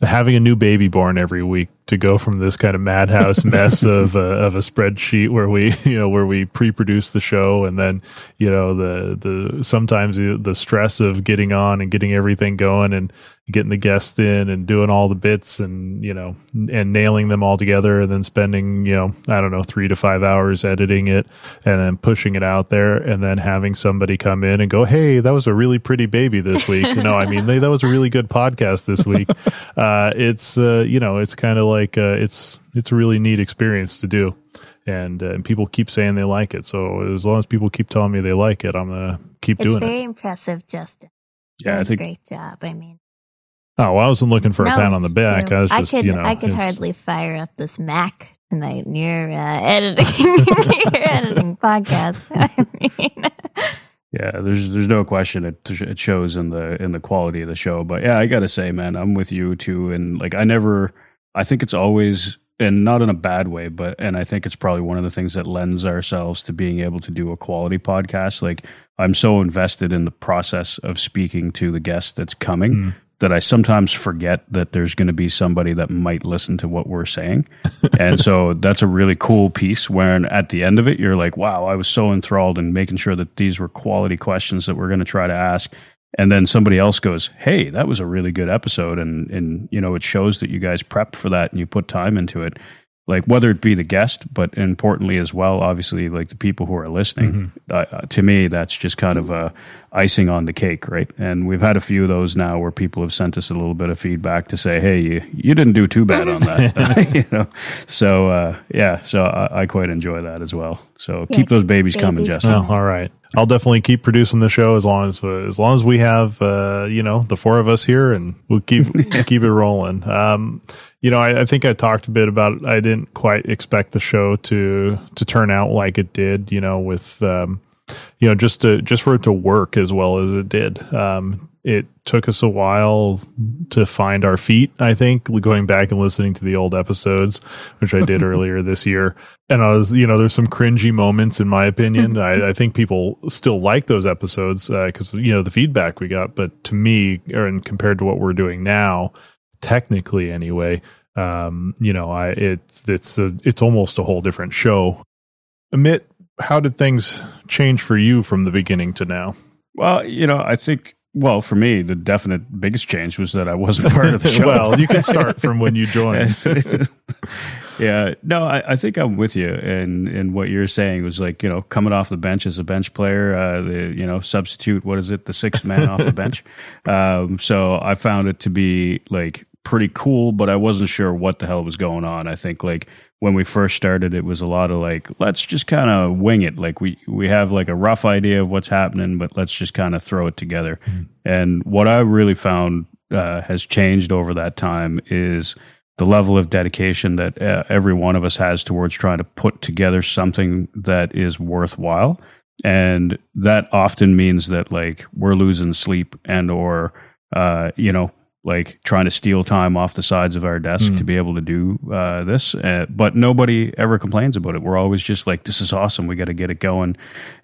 the having a new baby born every week to go from this kind of madhouse mess of uh, of a spreadsheet where we you know where we pre-produce the show and then you know the the sometimes the, the stress of getting on and getting everything going and getting the guests in and doing all the bits and you know and nailing them all together and then spending you know I don't know 3 to 5 hours editing it and then pushing it out there and then having somebody come in and go hey that was a really pretty baby this week. You know I mean they, that was a really good podcast this week. Uh it's uh you know it's kind of like uh it's it's a really neat experience to do. And uh, and people keep saying they like it. So as long as people keep telling me they like it I'm going to keep It's doing very impressive, Justin. Yeah, it's a great job. I mean, Oh, well, I wasn't looking for a No, pat on the it's back. true. I was just, could, you know, I could hardly fire up this Mac tonight. and You're uh, editing, you're editing podcasts. I mean, Yeah, there's there's no question it it shows in the in the quality of the show. But yeah, I got to say, man, I'm with you too. And like, I never, I think it's always, and not in a bad way, but and I think it's probably one of the things that lends ourselves to being able to do a quality podcast. Like, I'm so invested in the process of speaking to the guest that's coming. That I sometimes forget that there's going to be somebody that might listen to what we're saying. and so that's a really cool piece when at the end of it, you're like, wow, I was so enthralled in making sure that these were quality questions that we're going to try to ask. And then somebody else goes, hey, that was a really good episode. And, and, you know, it shows that you guys prepped for that and you put time into it. Like whether it be the guest, but importantly as well, obviously, like the people who are listening. Uh, uh, to me, that's just kind of uh, icing on the cake, right? And we've had a few of those now where people have sent us a little bit of feedback to say, "Hey, you you didn't do too bad on that," you know. So uh, yeah, so I, I quite enjoy that as well. So Yeah, keep those babies, coming, babies Justin. Oh, all right. I'll definitely keep producing the show as long as uh, as long as we have uh, you know the four of us here, and we'll keep keep it rolling. Um, you know, I, I think I talked a bit about. I didn't quite expect the show to to turn out like it did. You know, with um, you know just to just for it to work as well as it did. Um, it took us a while to find our feet. I think going back and listening to the old episodes, which I did earlier this year, and I was, you know, there's some cringy moments in my opinion. I, I think people still like those episodes because you know the feedback we got. But to me, or and compared to what we're doing now, technically anyway, um, you know, I it's it's a, it's almost a whole different show. Amit, how did things change for you from the beginning to now? Well, you know, I think. Well, for me, the definite biggest change was that I wasn't part of the show. Well, you can start from when you joined. yeah, no, I, I think I'm with you. And and what you're saying was like, you know, coming off the bench as a bench player, uh, the you know substitute. What is it? The sixth man off the bench. Um, so I found it to be like pretty cool, but I wasn't sure what the hell was going on. I think like when we first started, it was a lot of like, let's just kind of wing it. Like we we have like a rough idea of what's happening, but let's just kind of throw it together. And what I really found uh, has changed over that time is the level of dedication that uh, every one of us has towards trying to put together something that is worthwhile and that often means that like we're losing sleep and or uh, you know like trying to steal time off the sides of our desk Mm. to be able to do uh, this. Uh, but nobody ever complains about it. We're always just like, this is awesome. We got to get it going.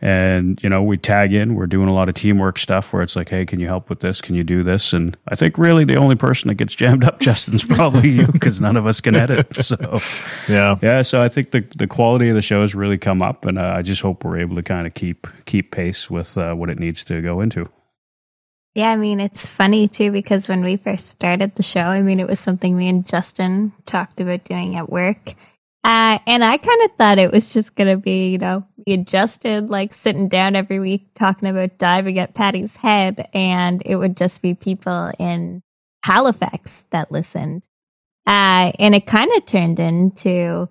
And, you know, we tag in. We're doing a lot of teamwork stuff where it's like, hey, can you help with this? Can you do this? And I think really the only person that gets jammed up, Justin's probably you because none of us can edit. So, yeah. Yeah. So I think the, the quality of the show has really come up. And uh, I just hope we're able to kind of keep, keep pace with uh, what it needs to go into. Yeah, I mean, it's funny too because when we first started the show, I mean, it was something me and Justin talked about doing at work. Uh, and I kind of thought it was just going to be, you know, we adjusted, like sitting down every week talking about diving at Patty's head, and it would just be people in Halifax that listened. Uh, and it kind of turned into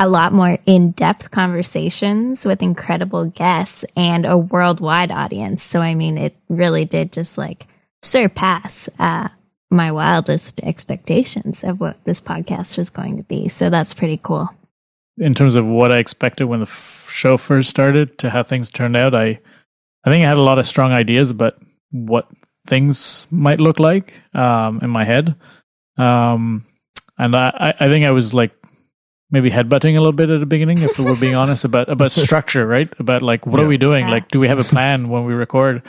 a lot more in depth conversations with incredible guests and a worldwide audience. So, I mean, it really did just like surpass uh, my wildest expectations of what this podcast was going to be. So, that's pretty cool. in terms of what I expected when the f- show first started to how things turned out, I I think I had a lot of strong ideas about what things might look like um, in my head, um, and I, I I think I was like maybe headbutting a little bit at the beginning, if we're being honest about about structure, right? About like what Yeah. are we doing? Yeah. Like, do we have a plan when we record?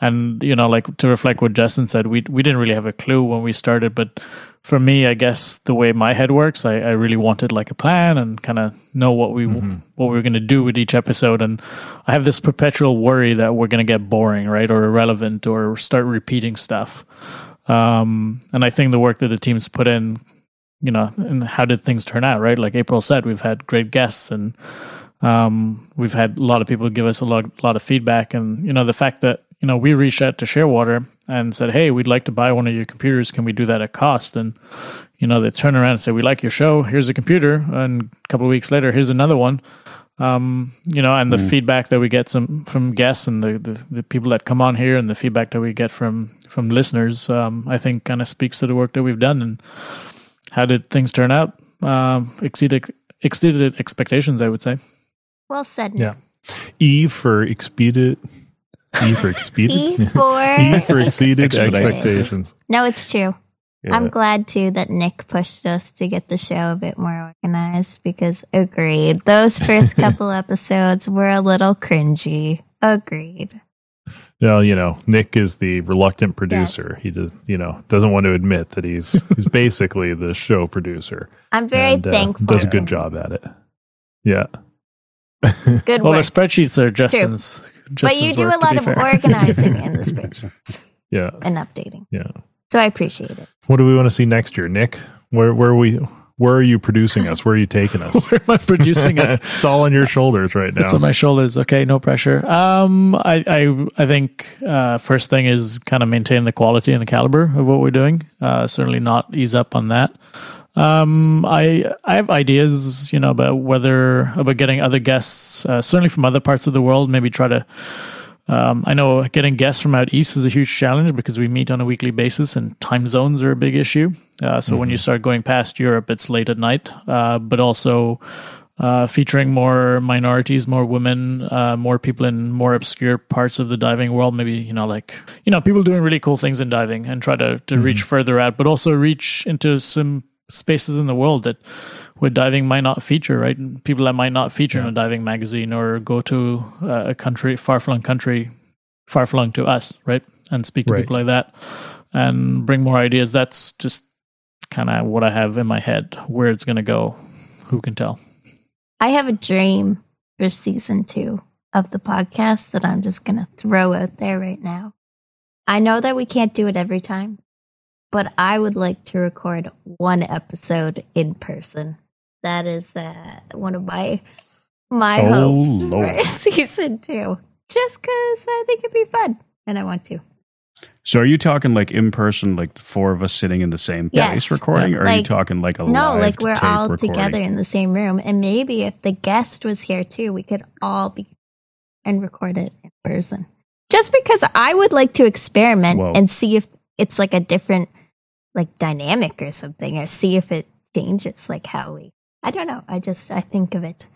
And you know, like to reflect what Justin said, we we didn't really have a clue when we started, but for me, I guess the way my head works, I, I really wanted like a plan and kind of know what we what we are going to do with each episode. And I have this perpetual worry that we're going to get boring, right, or irrelevant, or start repeating stuff. Um, and I think the work that the teams put in, you know, and how did things turn out, right? Like April said, we've had great guests and um, we've had a lot of people give us a lot, a lot of feedback. And, you know, the fact that, you know, we reached out to Shearwater and said, hey, we'd like to buy one of your computers. Can we do that at cost? And, you know, they turn around and say, we like your show. Here's a computer. And a couple of weeks later, here's another one. Um, you know, and the Mm. feedback that we get some from guests and the, the, the people that come on here and the feedback that we get from from listeners, um, I think kind of speaks to the work that we've done and how did things turn out? Um, exceeded exceeded expectations, I would say. Well said. Yeah. E for expedit. E for expedit. E for E for exceeded expectations. No, it's true. Yeah. I'm glad too that Nick pushed us to get the show a bit more organized because agreed. Those first couple episodes were a little cringy. Agreed. Well, you know, Nick is the reluctant producer. He does, you know, doesn't want to admit that he's he's basically the show producer. I'm very and, uh, thankful. Does a good job at it. Yeah. Good well, work. the spreadsheets are Justin's. but you do work, a lot of fair. organizing in the spreadsheets Yeah. and updating. Yeah. So I appreciate it. What do we want to see next year, Nick? Where where are we where are you producing us? Where are you taking us? Where am I producing us? it's all on your shoulders right now. It's on my shoulders. Okay, no pressure. Um, I, I, I think uh, first thing is kind of maintain the quality and the caliber of what we're doing. Uh, certainly not ease up on that. Um, I, I have ideas, you know, about whether about getting other guests, uh, certainly from other parts of the world. Maybe try to. Um, I know getting guests from out east is a huge challenge because we meet on a weekly basis and time zones are a big issue. Uh, so when you start going past Europe, it's late at night. Uh, but also uh, featuring more minorities, more women, uh, more people in more obscure parts of the diving world. Maybe you know, like you know, people doing really cool things in diving and try to to reach further out, but also reach into some spaces in the world that where diving might not feature. Right, people that might not feature in a diving magazine or go to uh, a country far flung country, far flung to us, right, and speak to Right. people like that and bring more ideas. That's just kind of what I have in my head. Where it's going to go, who can tell? I have a dream for season two of the podcast that I'm just going to throw out there right now. I know that we can't do it every time, but I would like to record one episode in person. That is uh, one of my my Oh, hopes Lord. for season two. Just because I think it'd be fun and I want to. So are you talking like in person, like the four of us sitting in the same Yes. place recording, or are you talking like a no, like we're all recording? together in the same room, and maybe if the guest was here too, we could all be and record it in person. Just because I would like to experiment Whoa. and see if it's like a different like dynamic or something, or see if it changes like how we. I don't know. I just I think of it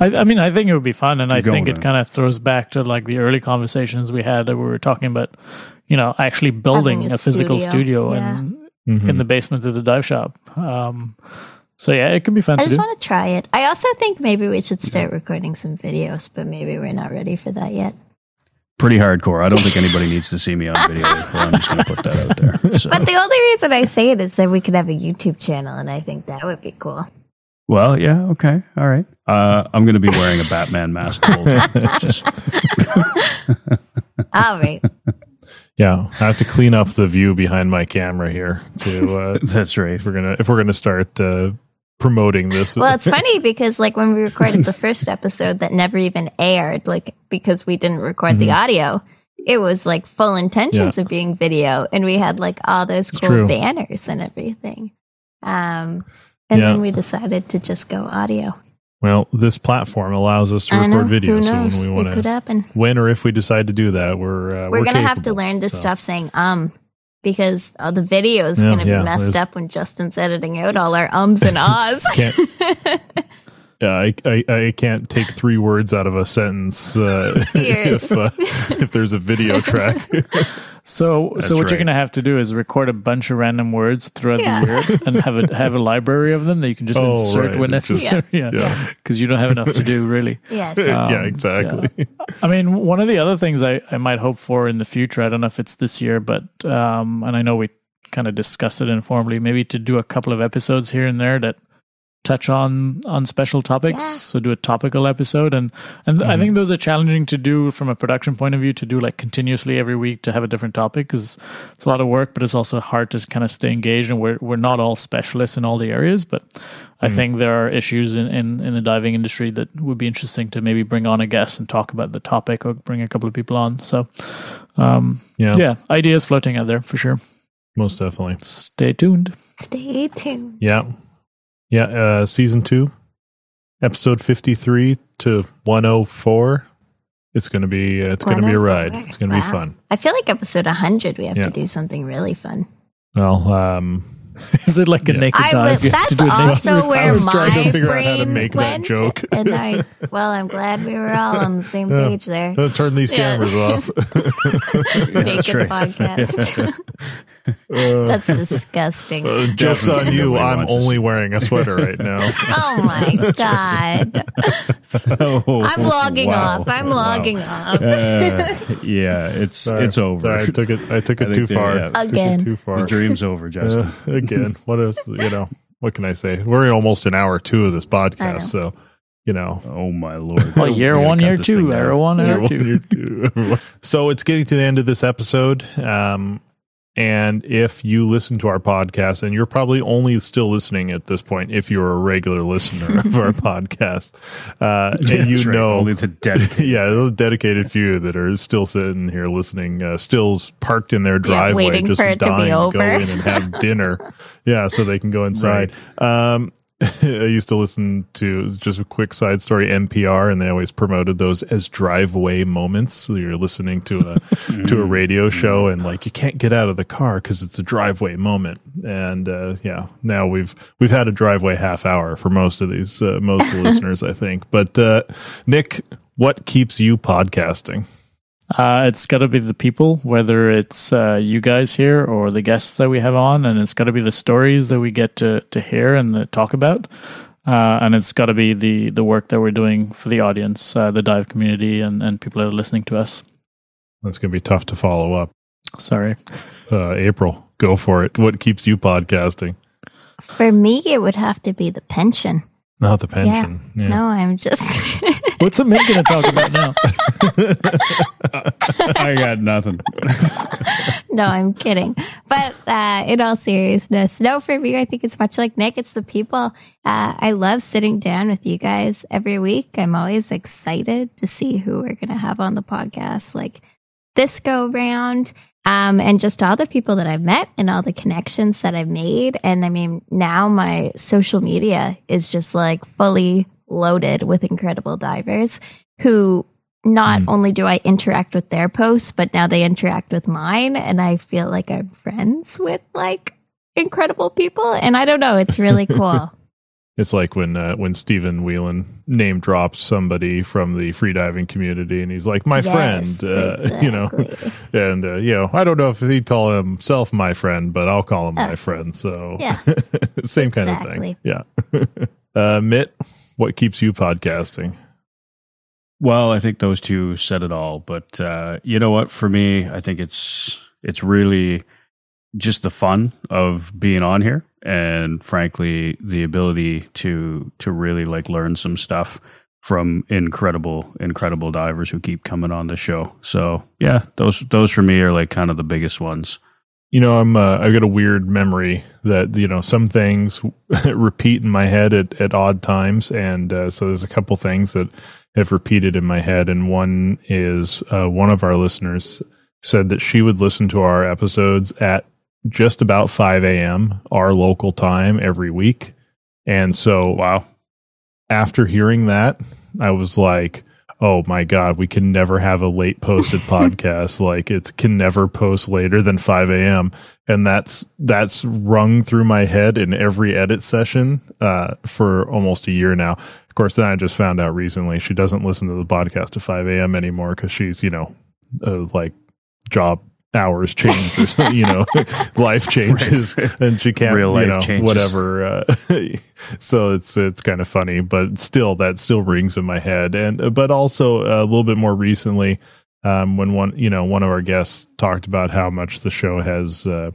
I, I mean, I think it would be fun, and I Keep think going, it kind of throws back to like the early conversations we had that we were talking about, you know, actually building Having a a, physical studio, studio yeah. and Mhm. in the basement of the dive shop. Um, so yeah, it could be fun I to just do. want to try it. I also think maybe we should start recording some videos, but maybe we're not ready for that yet. Pretty hardcore. I don't think anybody needs to see me on video. I'm just going to put that out there. So. But the only reason I say it is that we could have a YouTube channel, and I think that would be cool. Well, yeah, okay, all right. Uh, I'm going to be wearing a Batman mask the whole time. Just All right. Yeah, I have to clean up the view behind my camera here. To uh, that's right. If we're gonna if we're gonna start uh, promoting this, Well, it's funny because like when we recorded the first episode that never even aired, like because we didn't record the Mhm. audio, it was like full intentions Yeah. of being video, and we had like all those It's cool true. banners and everything. Um, and Yeah. then we decided to just go audio. Well, this platform allows us to I know. record video, so when we want to, when or if we decide to do that, we're uh, we're, we're, gonna have to learn to So, stop saying um because uh, the video is Yeah, gonna be yeah, messed up when Justin's editing out all our ums and ahs. Yeah, I, I I can't take three words out of a sentence uh, if uh, if there's a video track. So, That's so what right. you're going to have to do is record a bunch of random words throughout Yeah. the year and have a have a library of them that you can just Oh, insert right. when It's just- necessary. yeah, Yeah. because you don't have enough to do really. Yes. yeah, exactly. yeah. I mean, one of the other things I, I might hope for in the future, I don't know if it's this year, but um, and I know we kind of discussed it informally, maybe to do a couple of episodes here and there that touch on on special topics. So do a topical episode, and and I think those are challenging to do from a production point of view to do like continuously every week to have a different topic because it's a lot of work, but it's also hard to kind of stay engaged. And we're we're not all specialists in all the areas, but I Mhm. think there are issues in, in in the diving industry that would be interesting to maybe bring on a guest and talk about the topic or bring a couple of people on. So, um, Yeah. yeah, ideas floating out there for sure. Most definitely. Stay tuned. Stay tuned. Yeah, yeah. Uh, season two, episode fifty three to one oh four. It's gonna be uh, it's gonna be a ride. It's gonna be fun. I feel like episode 100, we have Yeah. to do something really fun. Well, um, is it like a Yeah. naked I dive? would, You to that's do a naked- also where I was trying to my figure out how to brain make that went, joke. and I, well, I'm glad we were all on the same Yeah. page there. Uh, turn these Yeah. cameras off. Naked podcast. That's disgusting. Uh, joke's on you. I'm only wearing a sweater right now. Oh my god! I'm logging wow. off. I'm logging off. Uh, yeah, it's Sorry. it's over. Sorry, I took it. I took it I too far. yeah, Again. too far. The dream's over, Justin. Uh, again, what is you know? What can I say? We're in almost an hour two of this podcast, so you know. Oh my lord! Well, year one, year two, down. year one, Year year two. year two. so it's getting to the end of this episode. Um, and if you listen to our podcast, and you're probably only still listening at this point, if you're a regular listener of our podcast, uh, Yeah, and you right. know, Only the dedicated. yeah, those dedicated few that are still sitting here listening, uh, still parked in their driveway, waiting just for it to be dying over. go in and have dinner. yeah, so they can go inside. Um, I used to listen to just a quick side story NPR, and they always promoted those as driveway moments. So you're listening to a to a radio show, and like you can't get out of the car because it's a driveway moment. And uh, yeah, now we've we've had a driveway half hour for most of these uh, most of the listeners, I think. But uh, Nick, what keeps you podcasting? Uh, it's got to be the people, whether it's uh, you guys here or the guests that we have on, and it's got to be the stories that we get to to hear and the, talk about, uh, and it's got to be the the work that we're doing for the audience, uh, the dive community, and and people that are listening to us. That's going to be tough to follow up. Sorry, uh, April, go for it. What keeps you podcasting? For me, it would have to be the pension. Not the pension. Yeah. Yeah. No, I'm just. What's Amit going to talk about now? I got nothing. no, I'm kidding. But uh, in all seriousness, no, for me, I think it's much like Nick. It's the people. Uh, I love sitting down with you guys every week. I'm always excited to see who we're going to have on the podcast. Like this go round. Um, and just all the people that I've met and all the connections that I've made. And I mean, now my social media is just like fully loaded with incredible divers who not only do I interact with their posts, but now they interact with mine. And I feel like I'm friends with like incredible people. And I don't know, it's really cool. It's like when uh, when Stephen Whelan name drops somebody from the freediving community, and he's like, "My Yes, friend," uh, you know, and uh, you know, I don't know if he'd call himself my friend, but I'll call him my Oh. friend. So, Yeah. same kind of thing. Yeah. uh, Mitt, what keeps you podcasting? Well, I think those two said it all. But uh, you know what? For me, I think it's it's really just the fun of being on here, and frankly, the ability to to really like learn some stuff from incredible incredible divers who keep coming on the show. So yeah, those those for me are like kind of the biggest ones. You know, I'm uh, I've got a weird memory that you know some things repeat in my head at, at odd times, and uh, so there's a couple things that have repeated in my head, and one is uh, one of our listeners said that she would listen to our episodes at just about 5 a.m. our local time every week, and so wow, after hearing that, I was like, oh my God, we can never have a late posted podcast. Like it can never post later than 5 a.m. And that's, that's rung through my head in every edit session, uh, for almost a year now. Of course, then I just found out recently she doesn't listen to the podcast at 5 a.m. anymore because she's, you know, uh, like job hours change or something, you know, life changes and she can't, Real you know, changes. whatever. Uh, so it's, it's kind of funny, but still that still rings in my head. And, but also uh, a little bit more recently, um, when one, you know, one of our guests talked about how much the show has, uh,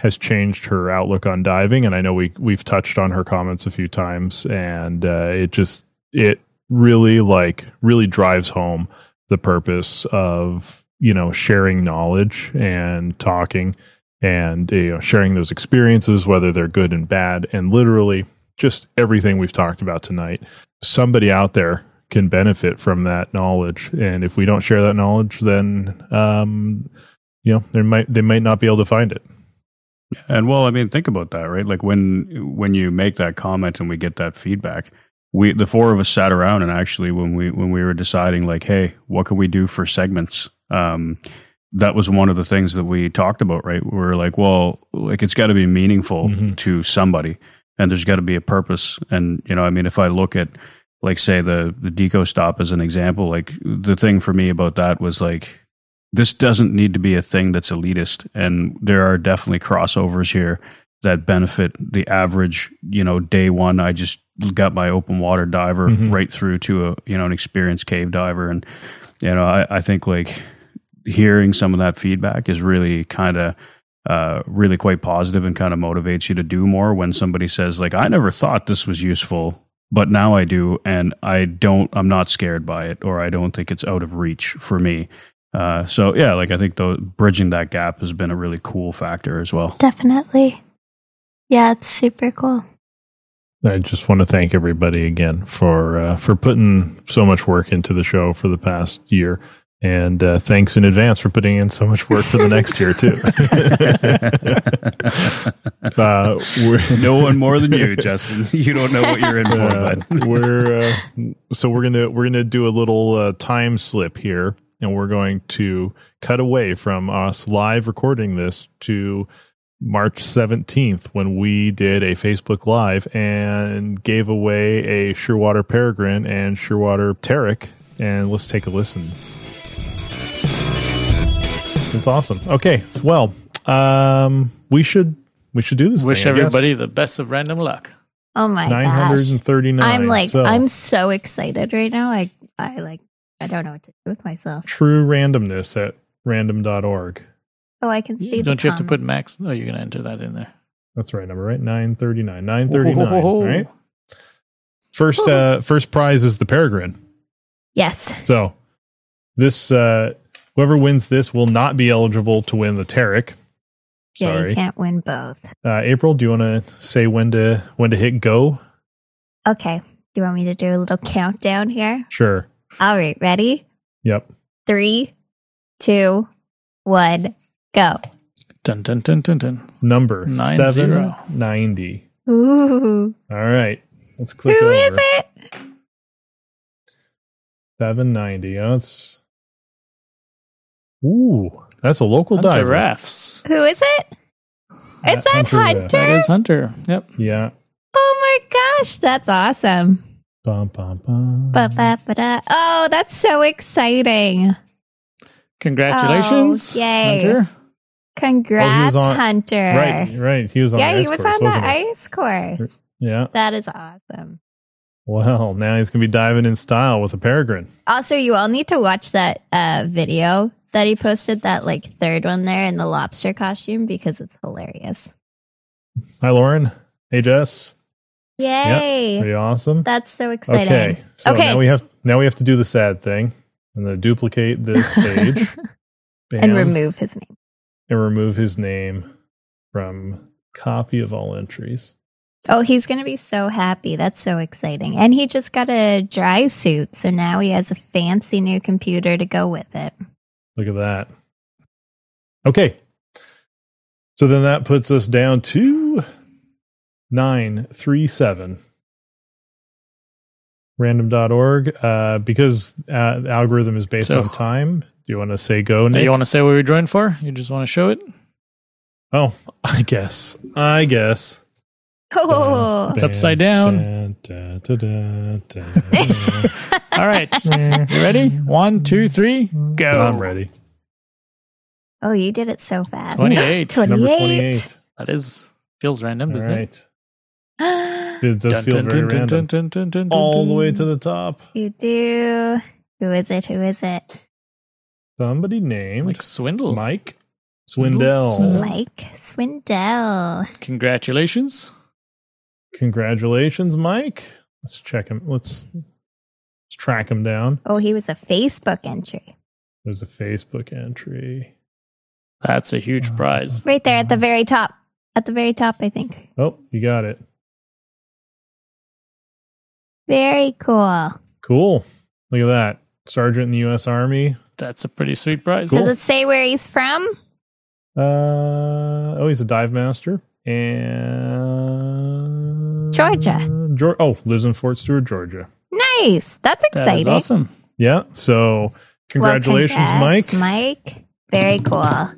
has changed her outlook on diving. And I know we, we've touched on her comments a few times and, uh, it just, it really like, really drives home the purpose of, you know, sharing knowledge and talking and, you know, sharing those experiences, whether they're good and bad, and literally just everything we've talked about tonight. Somebody out there can benefit from that knowledge. And if we don't share that knowledge, then, um, you know, they might, they might not be able to find it. And well, I mean, think about that, right? Like when when you make that comment and we get that feedback, we the four of us sat around and actually when we when we were deciding like, hey, what can we do for segments? Um, that was one of the things that we talked about, right? We were like, well, like it's got to be meaningful to somebody, and there's got to be a purpose. And you know, I mean, if I look at like say the the deco stop as an example, like the thing for me about that was like this doesn't need to be a thing that's elitist and there are definitely crossovers here that benefit the average you know day one i just got my open water diver Mhm. right through to a you know an experienced cave diver and you know i, I think like hearing some of that feedback is really kind of uh, really quite positive and kind of motivates you to do more when somebody says like i never thought this was useful but now i do and i don't i'm not scared by it or i don't think it's out of reach for me uh, so yeah, like I think though bridging that gap has been a really cool factor as well. Definitely. Yeah, it's super cool. I just want to thank everybody again for uh, for putting so much work into the show for the past year, and uh, thanks in advance for putting in so much work for the next year too. uh, no one more than you, Justin. You don't know what you're in for, Uh, bud. we're uh, so we're gonna we're gonna do a little uh, time slip here, and we're going to cut away from us live recording this to March 17th when we did a Facebook Live and gave away a Shearwater Peregrine and Shearwater Teric. And let's take a listen. It's awesome. Okay, well, um, we should we should do this. Wish thing, everybody the best of random luck. Oh my Nine gosh. hundred and thirty nine. I'm like so. I'm so excited right now. I I like I don't know what to do with myself. true randomness at random.org. Oh, I can see. Don't the you have to put max? Oh, you're going to enter that in there. That's right number, right? 939. 939. Ho, ho, ho, ho. Right? First uh first prize is the Peregrine. Yes. So this uh whoever wins this will not be eligible to win the Teric. Yeah, Sorry. you can't win both. Uh April, do you want to say when to when to hit go? Okay. Do you want me to do a little countdown here? Sure. All right, ready? Yep. Three, two, one, go. Dun dun dun dun dun. Number Nine zero. 790. Ooh. All right. Let's click Who over. is it? 790. Oh, it's Ooh, that's a local Hunter diver. Rafts. Who is it? Is that Hunter Hunter? That is Hunter. Yep. Yeah. Oh my gosh, that's awesome. Bum, bum, bum. Ba-ba-ba-da. Oh, that's so exciting. Congratulations, Oh, yay. Hunter. Congrats, oh, on- Hunter. Right, right. He was on yeah, the he was course, on the wasn't ice course. Yeah. That is awesome. Well, now he's going to be diving in style with a peregrine. Also, you all need to watch that uh, video that he posted, that like third one there in the lobster costume, because it's hilarious. Hi, Lauren. Hey, Jess. Yay! Yeah, pretty awesome. That's so exciting. Okay, so okay. now we have now we have to do the sad thing. I'm going to duplicate this page and remove his name. and remove his name from copy of all entries. Oh, he's going to be so happy. That's so exciting. And he just got a dry suit. So now he has a fancy new computer to go with it. Look at that. Okay. So then that puts us down to 937. Random.org. Uh, because uh, the algorithm is based So- on time, do you want to say go, Hey, Nick? you want to say what we're joined for? You just want to show it? oh, I guess. I guess. Oh, It's upside down. Dun, dun, dun, dun, dun. All right. you ready? One, two, three, go. I'm ready. oh, you did it so fast. 28. 28. Number 28. That is feels random, doesn't right. It does Dun, feel dun, very dun, dun, random. dun, dun, dun, dun, All the way to the top. You do. Who is it? Who is it? Somebody named Mike Swindell. Mike Swindell. Swindell. Mike Swindell. Congratulations. Congratulations, Mike. Let's check him. Let's let's track him down. Oh, he was a Facebook entry. There's a Facebook entry. That's a huge prize. Right there at the very top. At the very top, I think. Oh, you got it. Very cool. Cool. Look at that. Sergeant in the U.S. Army. That's a pretty sweet prize. Does it say where he's from? Uh, oh, he's a dive master. And Georgia. Geor- oh, lives in Fort Stewart, Georgia. Nice. That's exciting. is awesome. Yeah. So, Well, congratulations, congrats, Mike. Mike. Very cool.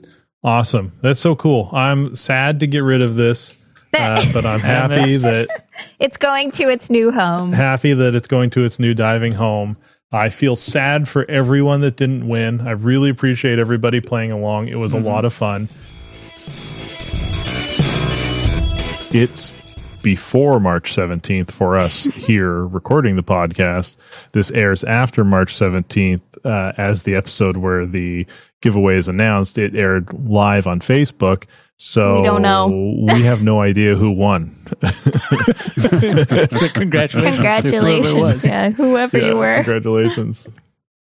Awesome. That's so cool. I'm sad to get rid of this, uh, but I'm happy that It's going to its new home. happy that it's going to its new diving home. I feel sad for everyone that didn't win. I really appreciate everybody playing along. It was a lot of fun. It's before March 17th for us here recording the podcast. This airs after March 17th uh, as the episode where the giveaway is announced. It aired live on Facebook. So We don't know. we have no idea who won. so congratulations. to whoever Congratulations. Yeah, whoever Yeah, you were. Congratulations.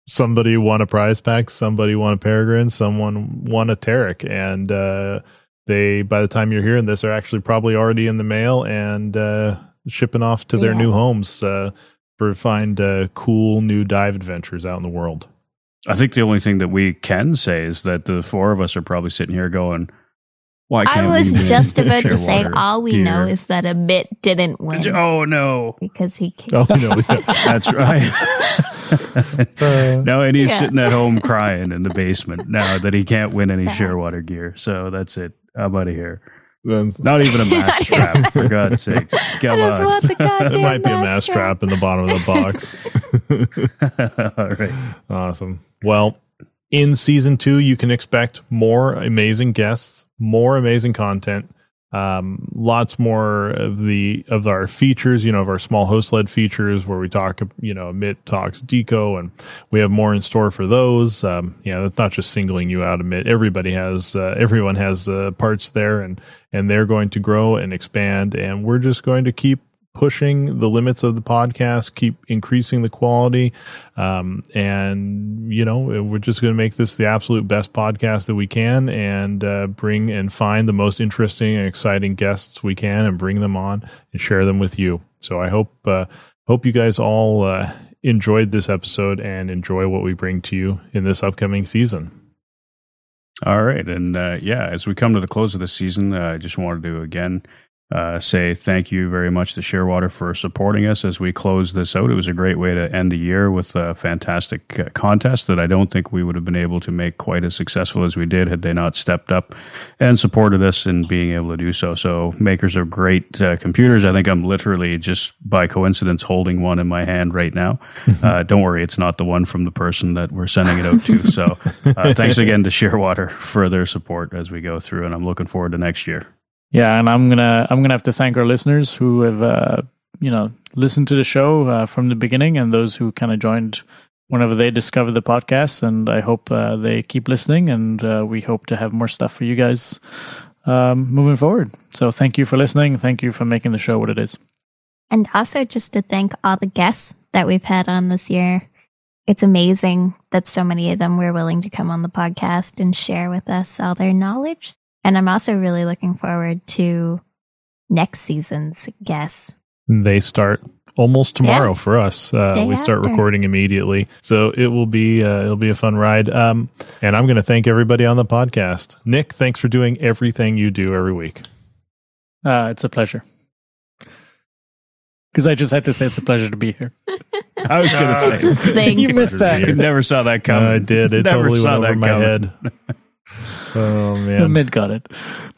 Somebody won a prize pack, somebody won a peregrine, someone won a Teric, and uh, they by the time you're hearing this are actually probably already in the mail and uh, shipping off to their Yeah. new homes uh, for find uh, cool new dive adventures out in the world. I think the only thing that we can say is that the four of us are probably sitting here going, "Why I can't was we just about to say Clearwater all we gear?" know is that a bit didn't win Oh no, because he can't. Oh no, yeah. that's right. no, and he's Yeah. sitting at home crying in the basement now that he can't win any Shearwater gear. So that's it. I'm out of here. Then Not even a mask trap, for God's sakes. I Come just on. want the goddamn there might be a mask mask trap in the bottom of the box. All right. Awesome. Well, in season two, you can expect more amazing guests, more amazing content, um, lots more of the of our features. You know, of our small host led features where we talk. You know, Amit talks Deco, and we have more in store for those. Um, yeah, that's not just singling you out. Amit, everybody has, uh, everyone has uh, parts there, and and they're going to grow and expand, and we're just going to keep pushing the limits of the podcast, keep increasing the quality. Um, and, you know, we're just going to make this the absolute best podcast that we can and uh, bring and find the most interesting and exciting guests we can and bring them on and share them with you. So I hope, uh, hope you guys all uh, enjoyed this episode and enjoy what we bring to you in this upcoming season. All right. And uh, yeah, as we come to the close of the season, uh, I just wanted to again uh, say thank you very much to Shearwater for supporting us as we close this out. It was a great way to end the year with a fantastic uh, contest that I don't think we would have been able to make quite as successful as we did had they not stepped up and supported us in being able to do so. So, makers of great uh, computers, I think I'm literally just by coincidence holding one in my hand right now. Uh, don't worry, it's not the one from the person that we're sending it out to. So, uh, thanks again to Shearwater for their support as we go through, and I'm looking forward to next year. Yeah, and I'm gonna I'm gonna have to thank our listeners who have uh, you know listened to the show uh, from the beginning, and those who kind of joined whenever they discovered the podcast. And I hope uh, they keep listening, and uh, we hope to have more stuff for you guys um, moving forward. So thank you for listening. Thank you for making the show what it is. And also just to thank all the guests that we've had on this year. It's amazing that so many of them were willing to come on the podcast and share with us all their knowledge. And I'm also really looking forward to next season's guests. They start almost tomorrow Yeah. for us. Uh, we start after. recording immediately, so it will be uh, it'll be a fun ride. Um, and I'm going to thank everybody on the podcast. Nick, thanks for doing everything you do every week. Uh, it's a pleasure. Because I just had to say it's a pleasure to be here. I was going to say It's his thing. you missed that. You never saw that coming. I did. It Never totally saw went over that my coming. head. Oh man, Mid got it.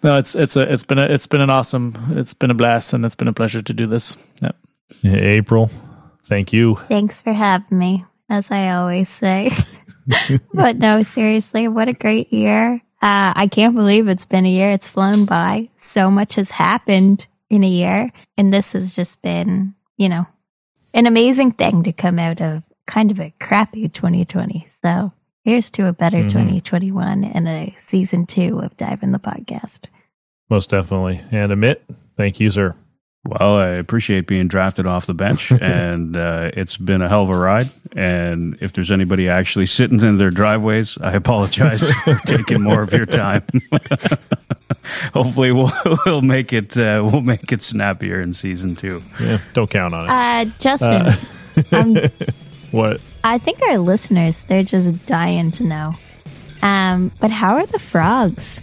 No, it's it's a it's been a it's been an awesome it's been a blast and it's been a pleasure to do this. Yeah. April, thank you. Thanks for having me, as I always say. but no, seriously, what a great year. Uh, I can't believe it's been a year. It's flown by. So much has happened in a year. And this has just been, you know, an amazing thing to come out of kind of a crappy 2020. So here's to a better Mhm. 2021 and a season two of Dive in the Podcast. Most definitely. And Amit, thank you, sir. Well, I appreciate being drafted off the bench, and uh, it's been a hell of a ride. And if there's anybody actually sitting in their driveways, I apologize for taking more of your time. Hopefully, we'll, we'll make it uh, we'll make it snappier in season two. Yeah, don't count on it. Uh, Justin, Uh, um, what? I think our listeners, they're just dying to know. Um, but how are the frogs?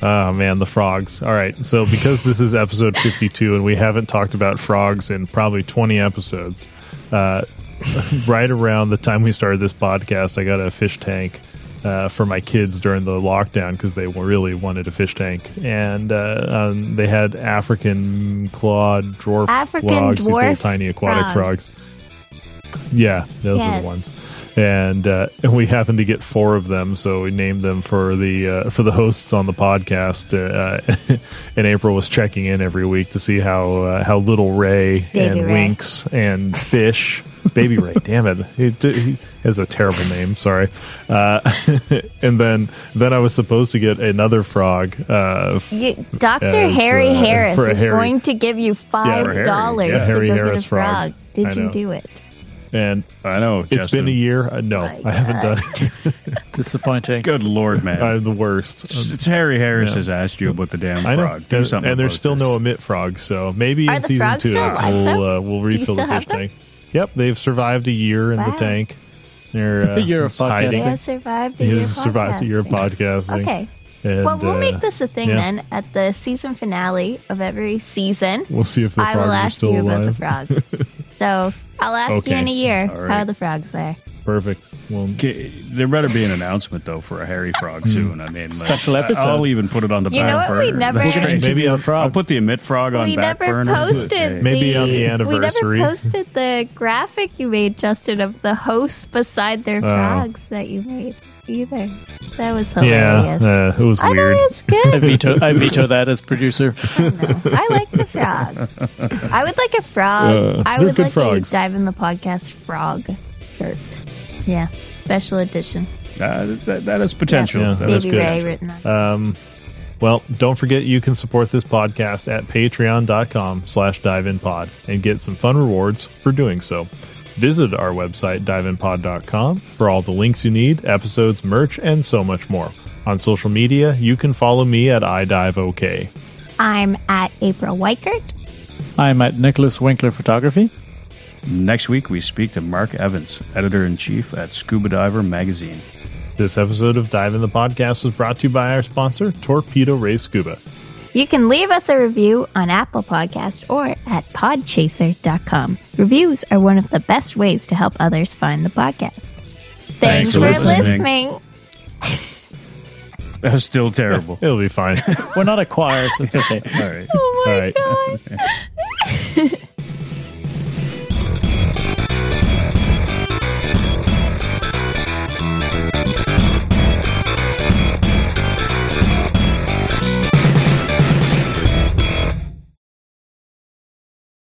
Oh man, the frogs. All right. So because this is episode 52 and we haven't talked about frogs in probably 20 episodes, uh, right around the time we started this podcast, I got a fish tank uh, for my kids during the lockdown because they really wanted a fish tank, and uh, um, they had African clawed dwarf African frogs, these little tiny aquatic frogs. frogs. Yeah, those are the ones. And, uh, and we happened to get four of them, so we named them for the uh, for the hosts on the podcast. Uh, and April was checking in every week to see how uh, how little Ray Baby and Ray. Winks and Fish, Baby Ray, damn it, he, he has a terrible name. Sorry. Uh, and then then I was supposed to get another frog. Uh, f- You, Dr. as, Harry Harris was Harry- going to give you $5 yeah, to Harry go Harris get a frog. frog. Did I you know. do it? And I know it's Justin. been a year. Uh, no, I haven't done it. Disappointing. Good lord, man! I'm the worst. It's, it's Harry Harris Yeah. has asked you about the damn I know, frog. Do and, something and there's still this. no Amit frog, so maybe Are in the season two still alive, we'll uh, we'll refill the fish them? tank. Yep, they've survived a year in the tank. They're uh, Year of just hiding. They have survived a They've survived a year of podcasting. Okay. And, well, we'll uh, make this a thing yeah. then. At the season finale of every season, We'll see if the I frogs will are ask still you about the alive. frogs. so I'll ask you in a year All right. how the frogs are. Perfect. Well, Okay, there better be an announcement though for a hairy Frog hmm. soon. I mean, like, Special episode. I'll even put it on the You back know what? We burner. never- We're gonna. Maybe I'll- I'll put the Amit frog on we back never burner. posted Maybe the, on the We never posted the graphic you made, Justin, of the hosts beside their Oh. frogs that you made either. That was yeah, hilarious. uh, it was I thought weird. it was I good. veto I veto that as producer. I like the frogs. I would like a frog. Uh, I would good like frogs. a dive in the podcast frog shirt. Yeah, special edition. Uh, that, that is potential. Yeah, That is Baby good. Ray written on. Um, well, don't forget you can support this podcast at patreon.com slash diveinpod and get some fun rewards for doing so. Visit our website, diveinpod.com, for all the links you need, episodes, merch, and so much more. On social media, you can follow me at iDiveOK. I'm at April Weichert. I'm at Nicholas Winkler Photography. Next week, we speak to Mark Evans, editor in chief at Scuba Diver Magazine. This episode of Dive in the Podcast was brought to you by our sponsor, Torpedo Ray Scuba. You can leave us a review on Apple Podcast or at podchaser.com. Reviews are one of the best ways to help others find the podcast. Thanks, Thanks for for listening. listening. That was still terrible. It'll be fine. We're not a choir, so it's okay. All right. Oh my All right. god.